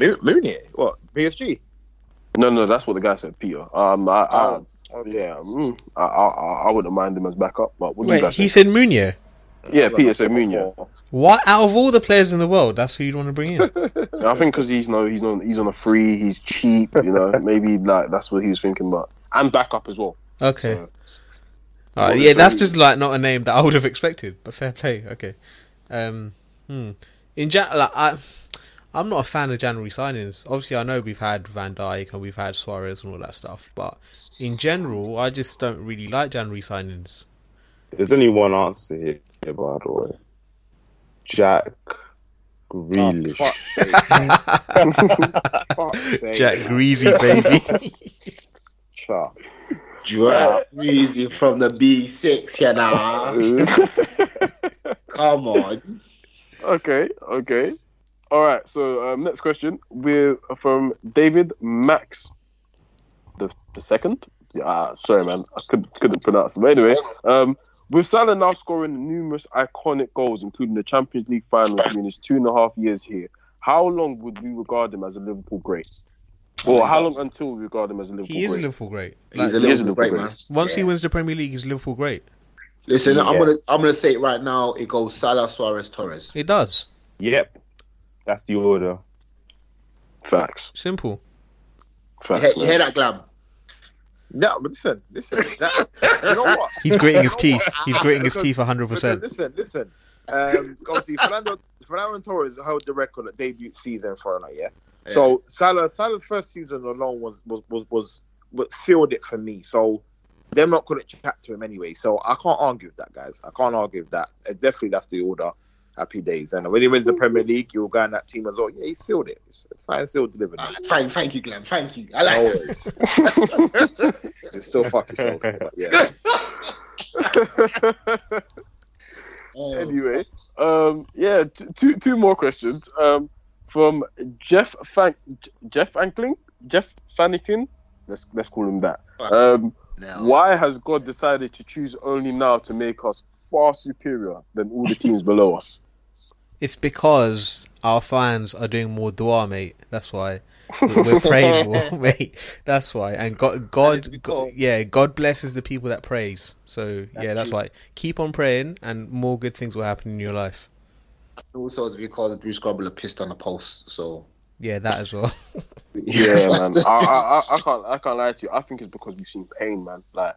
Mo- Mooney, what PSG? No, no, that's what the guy said, Peter. Um, I, I, Oh, yeah, mm, I, I, I wouldn't mind him as backup, but what Wait, he think? said Meunier. Yeah, Peter said Meunier. What out of all the players in the world, that's who you'd want to bring in? I think because he's no, he's on, he's on a free, he's cheap, you know. maybe like that's what he was thinking, but and backup as well. Okay. So- Alright, What yeah, that's the- just like not a name that I would have expected, but fair play. Okay. Um, hmm. In Jan, like, I, I'm not a fan of January signings. Obviously, I know we've had Van Dijk and we've had Suarez and all that stuff, but in general, I just don't really like January signings. There's only one answer here, by the way. Jack Grealish. Jack Greasy, baby. Jack Drop music from the B6, you know. Come on. Okay, okay. All right. So um, next question, we're from David Max, the the second. Yeah, uh, sorry, man, I couldn't couldn't pronounce it. But anyway, um, with Salah now scoring numerous iconic goals, including the Champions League final during his two and a half years here, how long would we regard him as a Liverpool great? Or how long until we regard him as a Liverpool He is a? Liverpool great. He's Like, a he is a Liverpool great Liverpool man. once he wins the Premier League, he's Liverpool great. Listen, I'm gonna I'm gonna say it right now. It goes Salah, Suarez, Torres. It does. Yep, that's the order. Facts. Simple. You Facts. hear, you hear that, Glam? No, but listen, listen. That, you know what? He's gritting his teeth. He's gritting his teeth 100%. because Listen, listen. Um, obviously, Fernando, Fernando Torres held the record at debut season for night, yeah. So Salah, Salah's first season alone was was was was, was sealed it for me. So them not gonna chat to him anyway. So I can't argue with that, guys. I can't argue with that. Uh, definitely, that's the order. Happy days. And when he wins the Premier League, you'll go in that team as well. Yeah, he sealed it. It's, it's signed, sealed, delivered. Ah, thank, thank you, Glenn. Thank you. I like you still fuck yourselves. But yeah. Oh, anyway, um, yeah, t- two two more questions. Um, from Jeff Fan- Jeff Ankling, Jeff Fanikin. Let's let's call him that. Um, why has God decided to choose only now to make us far superior than all the teams below us? It's because our fans are doing more dua, mate. That's why we're we're praying more, mate. That's why. And God, is God, yeah, God blesses the people that praise. So yeah, that's why. Keep on praying, and more good things will happen in your life. Also, it's because Bruce Grobbelaar pissed on the post. So Yeah, that as well. Yeah, man. I, I, I, I can't I can't lie to you. I think it's because we've seen pain, man. Like,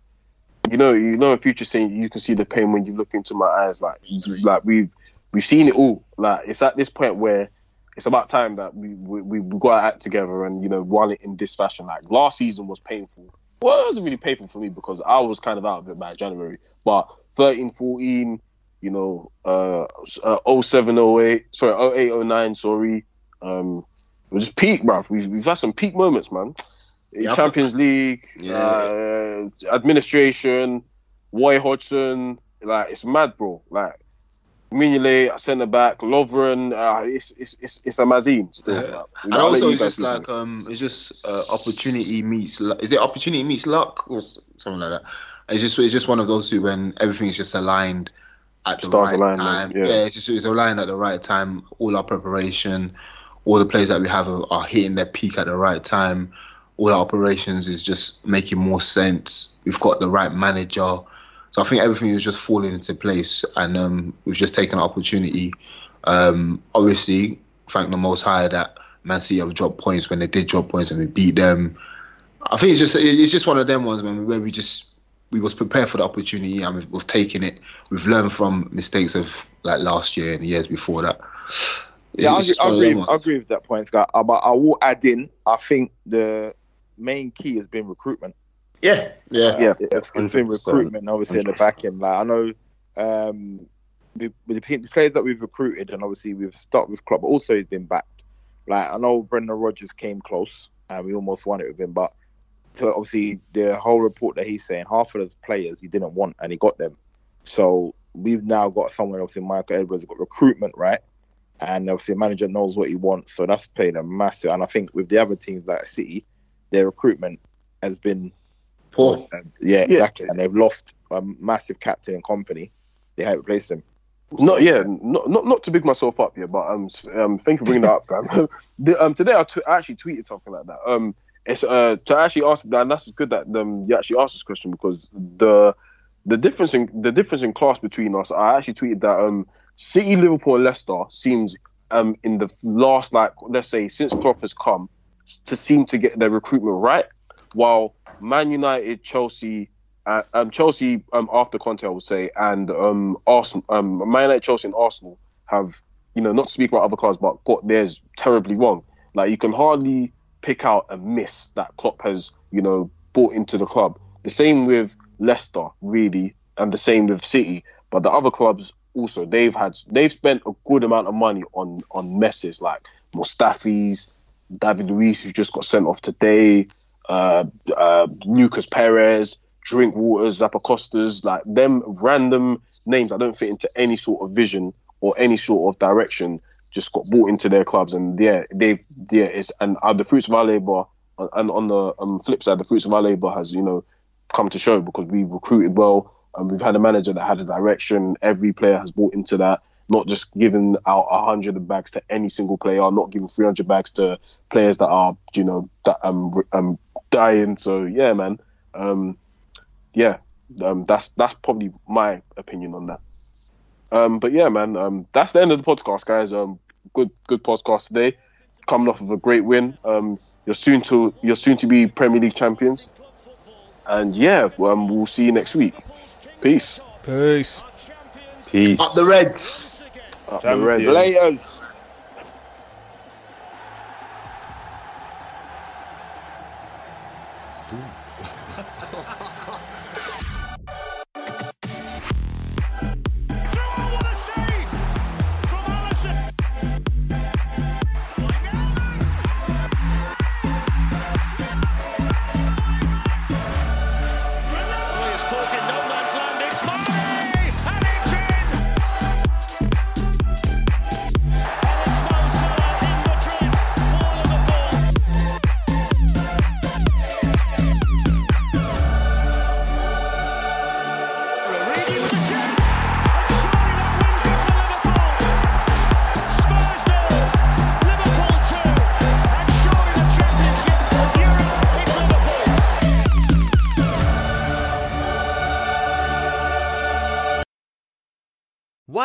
you know, you know, in future saying you can see the pain when you look into my eyes. Like, like we've we've seen it all. Like, it's at this point where it's about time that we we we, got to act together and you know run it in this fashion. Like last season was painful. Well, it wasn't really painful for me because I was kind of out of it by January. But 13, 14, you know, uh, uh 07, 08, sorry, 08, 09, sorry. Um, it was just peak, bruv. We've, we've had some peak moments, man. I Champions League, Yeah. uh, administration, Roy Hodgson, like it's mad, bro. Like Mignolet, centre back, Lovren, uh, it's, it's it's it's a still. Yeah. like, and know, I'll let also it's just like um, it's just uh, opportunity meets. Is it opportunity meets luck or something like that? It's just it's just one of those two when everything's just aligned at the Stars right aligned, time. yeah. Yeah. it's just it's aligned at the right time. All our preparation, all the players that we have are, are hitting their peak at the right time. All our operations is just making more sense. We've got the right manager. So I think everything is just falling into place, and um, we've just taken an opportunity. Um, obviously, thank the Most High that Man City have dropped points when they did drop points, and we beat them. I think it's just it's just one of them ones, man, where we just we was prepared for the opportunity and we've, we've taken it. We've learned from mistakes of like last year and the years before that. Yeah, I, It's just I one of agree. I agree with that point, Scott. Uh, But I will add in. I think the main key has been recruitment. Yeah, yeah, Yeah. it's, it's been 100%. recruitment, obviously, in the back end. Like I know, um, with, with the, the players that we've recruited, and obviously we've stuck with Klopp. but Also, he's been backed. Like I know Brendan Rodgers came close, and we almost won it with him. But to obviously the whole report that he's saying, half of those players he didn't want, and he got them. So we've now got someone. Obviously, Michael Edwards got recruitment right, and obviously the manager knows what he wants. So that's played a massive. And I think with the other teams like City, their recruitment has been Poor. and yeah, Yeah. exactly. And they've lost a massive captain and Kompany. They haven't replaced him. Not yeah, not, not not to big myself up here, but um, s- um, thank you for bringing that up, Graham. the, um, today I, t- I actually tweeted something like that. Um, it's uh to actually ask that, and that's good that um you actually asked this question because the the difference in the difference in class between us, I actually tweeted that um City, Liverpool, and Leicester seems um in the last like let's say since Klopp has come to seem to get their recruitment right, while Man United, Chelsea, uh, um, Chelsea um, after Conte, I would say, and um, Arsenal, um, Man United, Chelsea, and Arsenal have, you know, not to speak about other clubs, but got theirs terribly wrong. Like you can hardly pick out a miss that Klopp has, you know, brought into the club. The same with Leicester, really, and the same with City. But the other clubs also, they've had, they've spent a good amount of money on on messes like Mustafi's, David Luiz, who just got sent off today, uh, uh, Lucas Perez, Drinkwater, Zappacostas, like them random names that don't fit into any sort of vision or any sort of direction, just got brought into their clubs, and yeah, they've yeah, it's and uh, the fruits of our labor, and on the um, flip side, the fruits of our labor has you know come to show because we recruited well, and we've had a manager that had a direction. Every player has bought into that. Not just giving out a hundred bags to any single player, not giving three hundred bags to players that are, you know, that um um dying. So yeah, man, um, yeah, um, that's that's probably my opinion on that. Um, but yeah, man, um, that's the end of the podcast, guys. Um, good good podcast today. Coming off of a great win. Um, you're soon to you're soon to be Premier League champions, and yeah, um, we'll see you next week. Peace. Peace. Peace. Up the Reds. Up the Reds. Layers.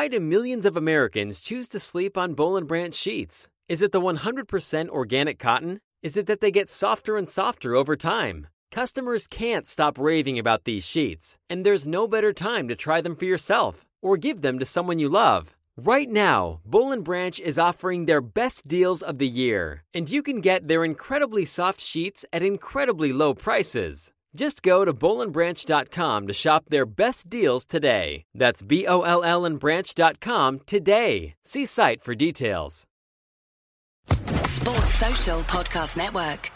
Why do millions of Americans choose to sleep on Boll and Branch sheets? Is it the 100% organic cotton? Is it that they get softer and softer over time? Customers can't stop raving about these sheets, and there's no better time to try them for yourself or give them to someone you love. Right now, Boll and Branch is offering their best deals of the year, and you can get their incredibly soft sheets at incredibly low prices. Just go to bollandbranch.com to shop their best deals today. That's B O L L and branch.com today. See site for details. Sports Social Podcast Network.